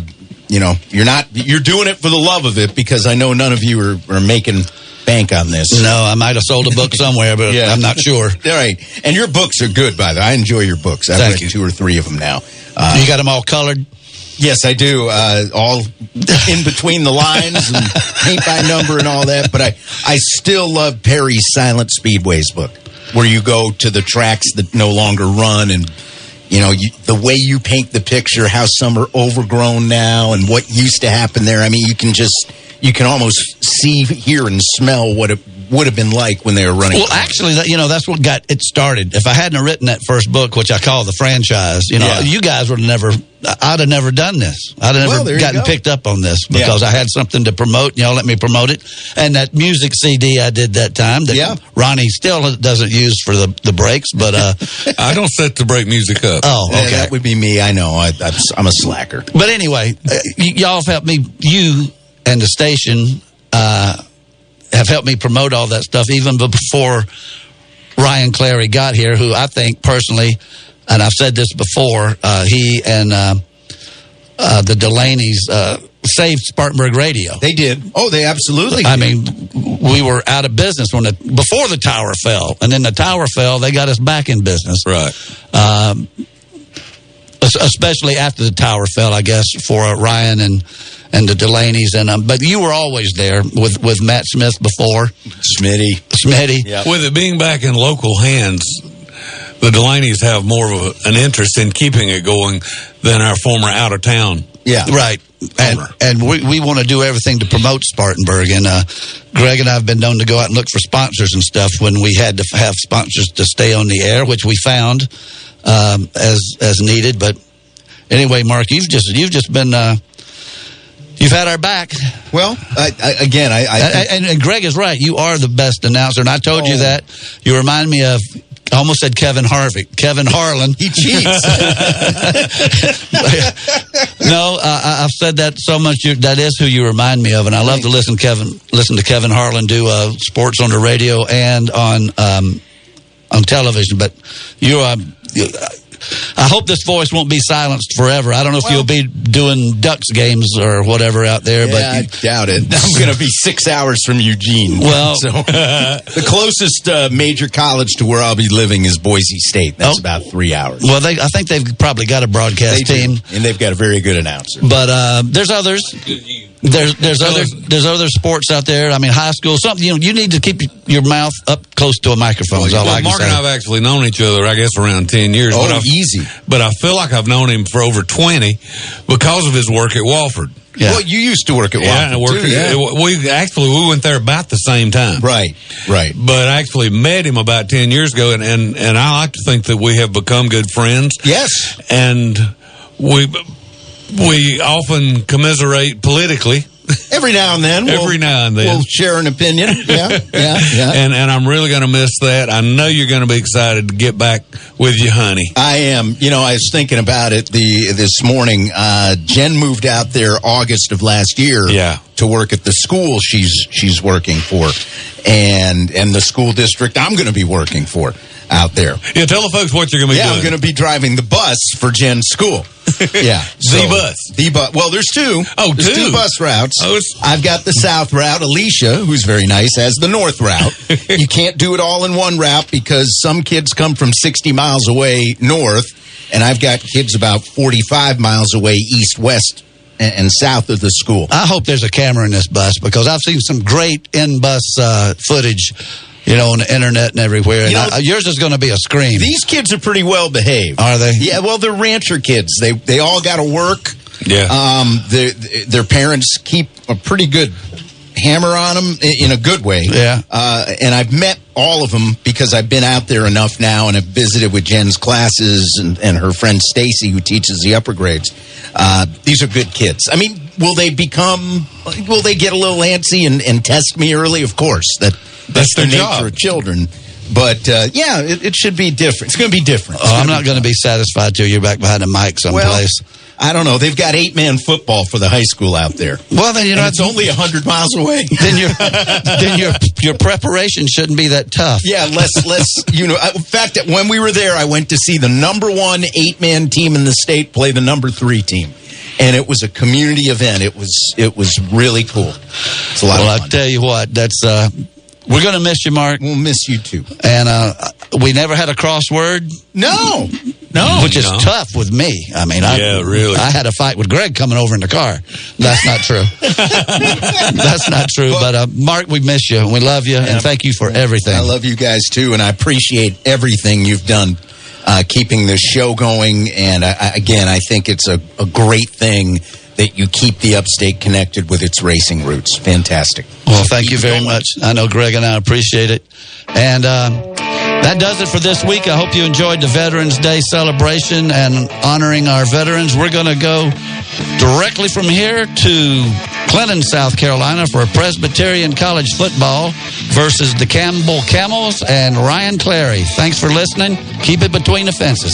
S6: you know, you're not you're doing it for the love of it because I know none of you are, are making bank on this.
S3: No, I might have sold a book somewhere, but (laughs) yeah. I'm not sure. (laughs)
S6: All right, and your books are good, by the way. I enjoy your books. I've
S3: Thank
S6: read
S3: you.
S6: two or three of them now. Uh,
S3: you got them all colored.
S6: Yes, I do. Uh, all in between the lines and paint by number and all that. But I, I still love Perry's Silent Speedways book, where you go to the tracks that no longer run and you know you, the way you paint the picture, how some are overgrown now, and what used to happen there. I mean, you can just you can almost see, hear, and smell what it would have been like when they were running.
S3: Well, actually, you know, that's what got it started. If I hadn't written that first book, which I call the franchise, you know,
S6: Yeah.
S3: you guys would have never, I'd have never done this. I'd have never
S6: you
S3: gotten
S6: go.
S3: picked up on this because
S6: Yeah.
S3: I had something to promote. and Y'all let me promote it. And that music CD I did that time that
S6: Yeah.
S3: Ronnie still doesn't use for the, the breaks, but, uh, (laughs)
S4: I don't set the break music up.
S3: oh,
S6: Yeah,
S3: okay.
S6: that would be me. I know. I, I'm, I'm a slacker.
S3: But anyway, uh, y- y'all have helped me, you and the station, uh, have helped me promote all that stuff even before Ryan Clary got here, who I think personally, and I've said this before, uh, he and uh, uh, the Delaney's uh, saved Spartanburg Radio.
S6: They did. Oh, they absolutely.
S3: I mean, we were out of business when the before the tower fell, and then the tower fell. They got us back in business,
S4: right?
S3: Um, especially after the tower fell, I guess for uh, Ryan and and the Delaney's and um, but you were always there with with Matt Smith before
S6: Smitty,
S3: Smitty.
S4: With it being back in local hands, the Delaney's have more of a, an interest in keeping it going than our former out of town
S6: Yeah.
S3: Right. And and we, we want to do everything to promote Spartanburg. And uh, Greg and I have been known to go out and look for sponsors and stuff when we had to have sponsors to stay on the air, which we found um, as as needed. But anyway, Mark, you've just you've just been uh, you've had our back.
S6: Well, I, I, again, I, I
S3: and, and, Greg is right. You are the best announcer, and I told you
S6: Oh.
S3: that. You remind me of. I almost said Kevin Harvick. Kevin Harlan.
S6: He cheats. (laughs)
S3: no, uh, I- I've said that so much. You, that is who you remind me of, and I love to listen Kevin listen to Kevin Harlan do uh, sports on the radio and on um, on television. But you are. you, I hope this voice won't be silenced forever. I don't know if you'll be doing Ducks games or whatever out there,
S6: Yeah, I doubt it. (laughs) I'm going to be six hours from Eugene.
S3: Well- (laughs)
S6: so (laughs) the closest uh, major college to where I'll be living is Boise State. That's about three hours.
S3: well, they, I think they've probably got a broadcast
S6: They do,
S3: team.
S6: and they've got a very good announcer.
S3: But uh, there's others. There's there's other there's other sports out there. I mean, high school. Something you know you need to keep your mouth up close to a microphone. is all
S4: Well,
S3: I can
S4: Mark
S3: say.
S4: and I've actually known each other, I guess, around 10 years.
S6: Oh,
S4: but I've,
S6: easy.
S4: But I feel like I've known him for over 20 because of his work at Wofford.
S3: Yeah.
S6: Well, you used to work at Wofford.
S4: Yeah, I worked
S6: too, yeah.
S4: at- we actually we went there about the same time.
S6: Right, right.
S4: But I actually met him about 10 years ago, and, and, and I like to think that we have become good friends.
S6: Yes.
S4: And we we often commiserate politically.
S6: Every now and then.
S4: Every
S6: we'll,
S4: now and then.
S6: We'll share an opinion. (laughs) Yeah, yeah, yeah.
S4: And and I'm really going to miss that. I know you're going to be excited to get back with you, honey.
S6: I am. You know, I was thinking about it the this morning. Uh, Jen moved out there August of last year.
S4: Yeah.
S6: To work at the school she's she's working for, and and the school district I'm going to be working for out there.
S4: Yeah, tell the folks what you're going to be
S6: Yeah,
S4: doing.
S6: I'm going to be driving the bus for Jen's school. (laughs) Yeah,
S4: The bus.
S6: The bus. Well, there's two.
S4: Oh,
S6: there's
S4: two.
S6: two bus routes.
S4: Oh, it's-
S6: I've got the south route. Alicia, who's very nice, has the north route. (laughs) you can't do it all in one route because some kids come from 60 miles away north, and I've got kids about 45 miles away east, west, and, and south of the school.
S3: I hope there's a camera in this bus because I've seen some great in-bus uh, footage, you know, on the internet and everywhere. And
S6: You know-
S3: I, yours is going to be a scream.
S6: These kids are pretty well behaved.
S3: Are they?
S6: Yeah, well, they're rancher kids. They they all got to work.
S4: Yeah.
S6: Um, their their parents keep a pretty good hammer on them in a good way.
S3: Yeah.
S6: Uh, and I've met all of them because I've been out there enough now, and have visited with Jen's classes and, and her friend Stacy, who teaches the upper grades. Uh, these are good kids. I mean, will they become? Will they get a little antsy and, and test me early? Of course. That that's,
S4: their
S6: the nature
S4: job.
S6: of children. But uh, yeah, it, it should be different. It's going to be different.
S3: Oh, I'm not going to be satisfied till you're back behind the mic
S6: well,
S3: someplace.
S6: I don't know. They've got eight man football for the high school out there.
S3: Well, then you know
S6: it's only hundred miles away. (laughs)
S3: then your then your your preparation shouldn't be that tough.
S6: yeah, less less. You know, in fact, when we were there, I went to see the number one eight man team in the state play the number three team, and it was a community event. It was it was really cool. It's a lot
S3: Well,
S6: of
S3: I
S6: fun.
S3: tell you what, that's uh, we're going to miss you, Mark,
S6: we'll miss you too.
S3: and uh, we never had a crossword,
S6: No,
S3: no, which is
S4: No.
S3: tough with me. I mean, I,
S4: Yeah, really.
S3: I had a fight with Greg coming over in the car. That's not true. (laughs) that's not true. But uh, Mark, we miss you. We love you, and thank you for everything.
S6: I love you guys too, and I appreciate everything you've done, uh, keeping this show going. And I, I, again, I think it's a, a great thing that you keep the upstate connected with its racing roots. Fantastic.
S3: Well, thank you very much. I know Greg and I appreciate it. And uh, that does it for this week. I hope you enjoyed the Veterans Day celebration and honoring our veterans. We're going to go directly from here to Clinton, South Carolina for Presbyterian College football versus the Campbell Camels and Ryan Clary. Thanks for listening. Keep it between the fences.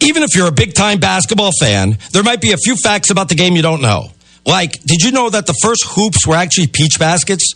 S26: Even if you're a big time basketball fan, there might be a few facts about the game you don't know. Like, did you know that the first hoops were actually peach baskets?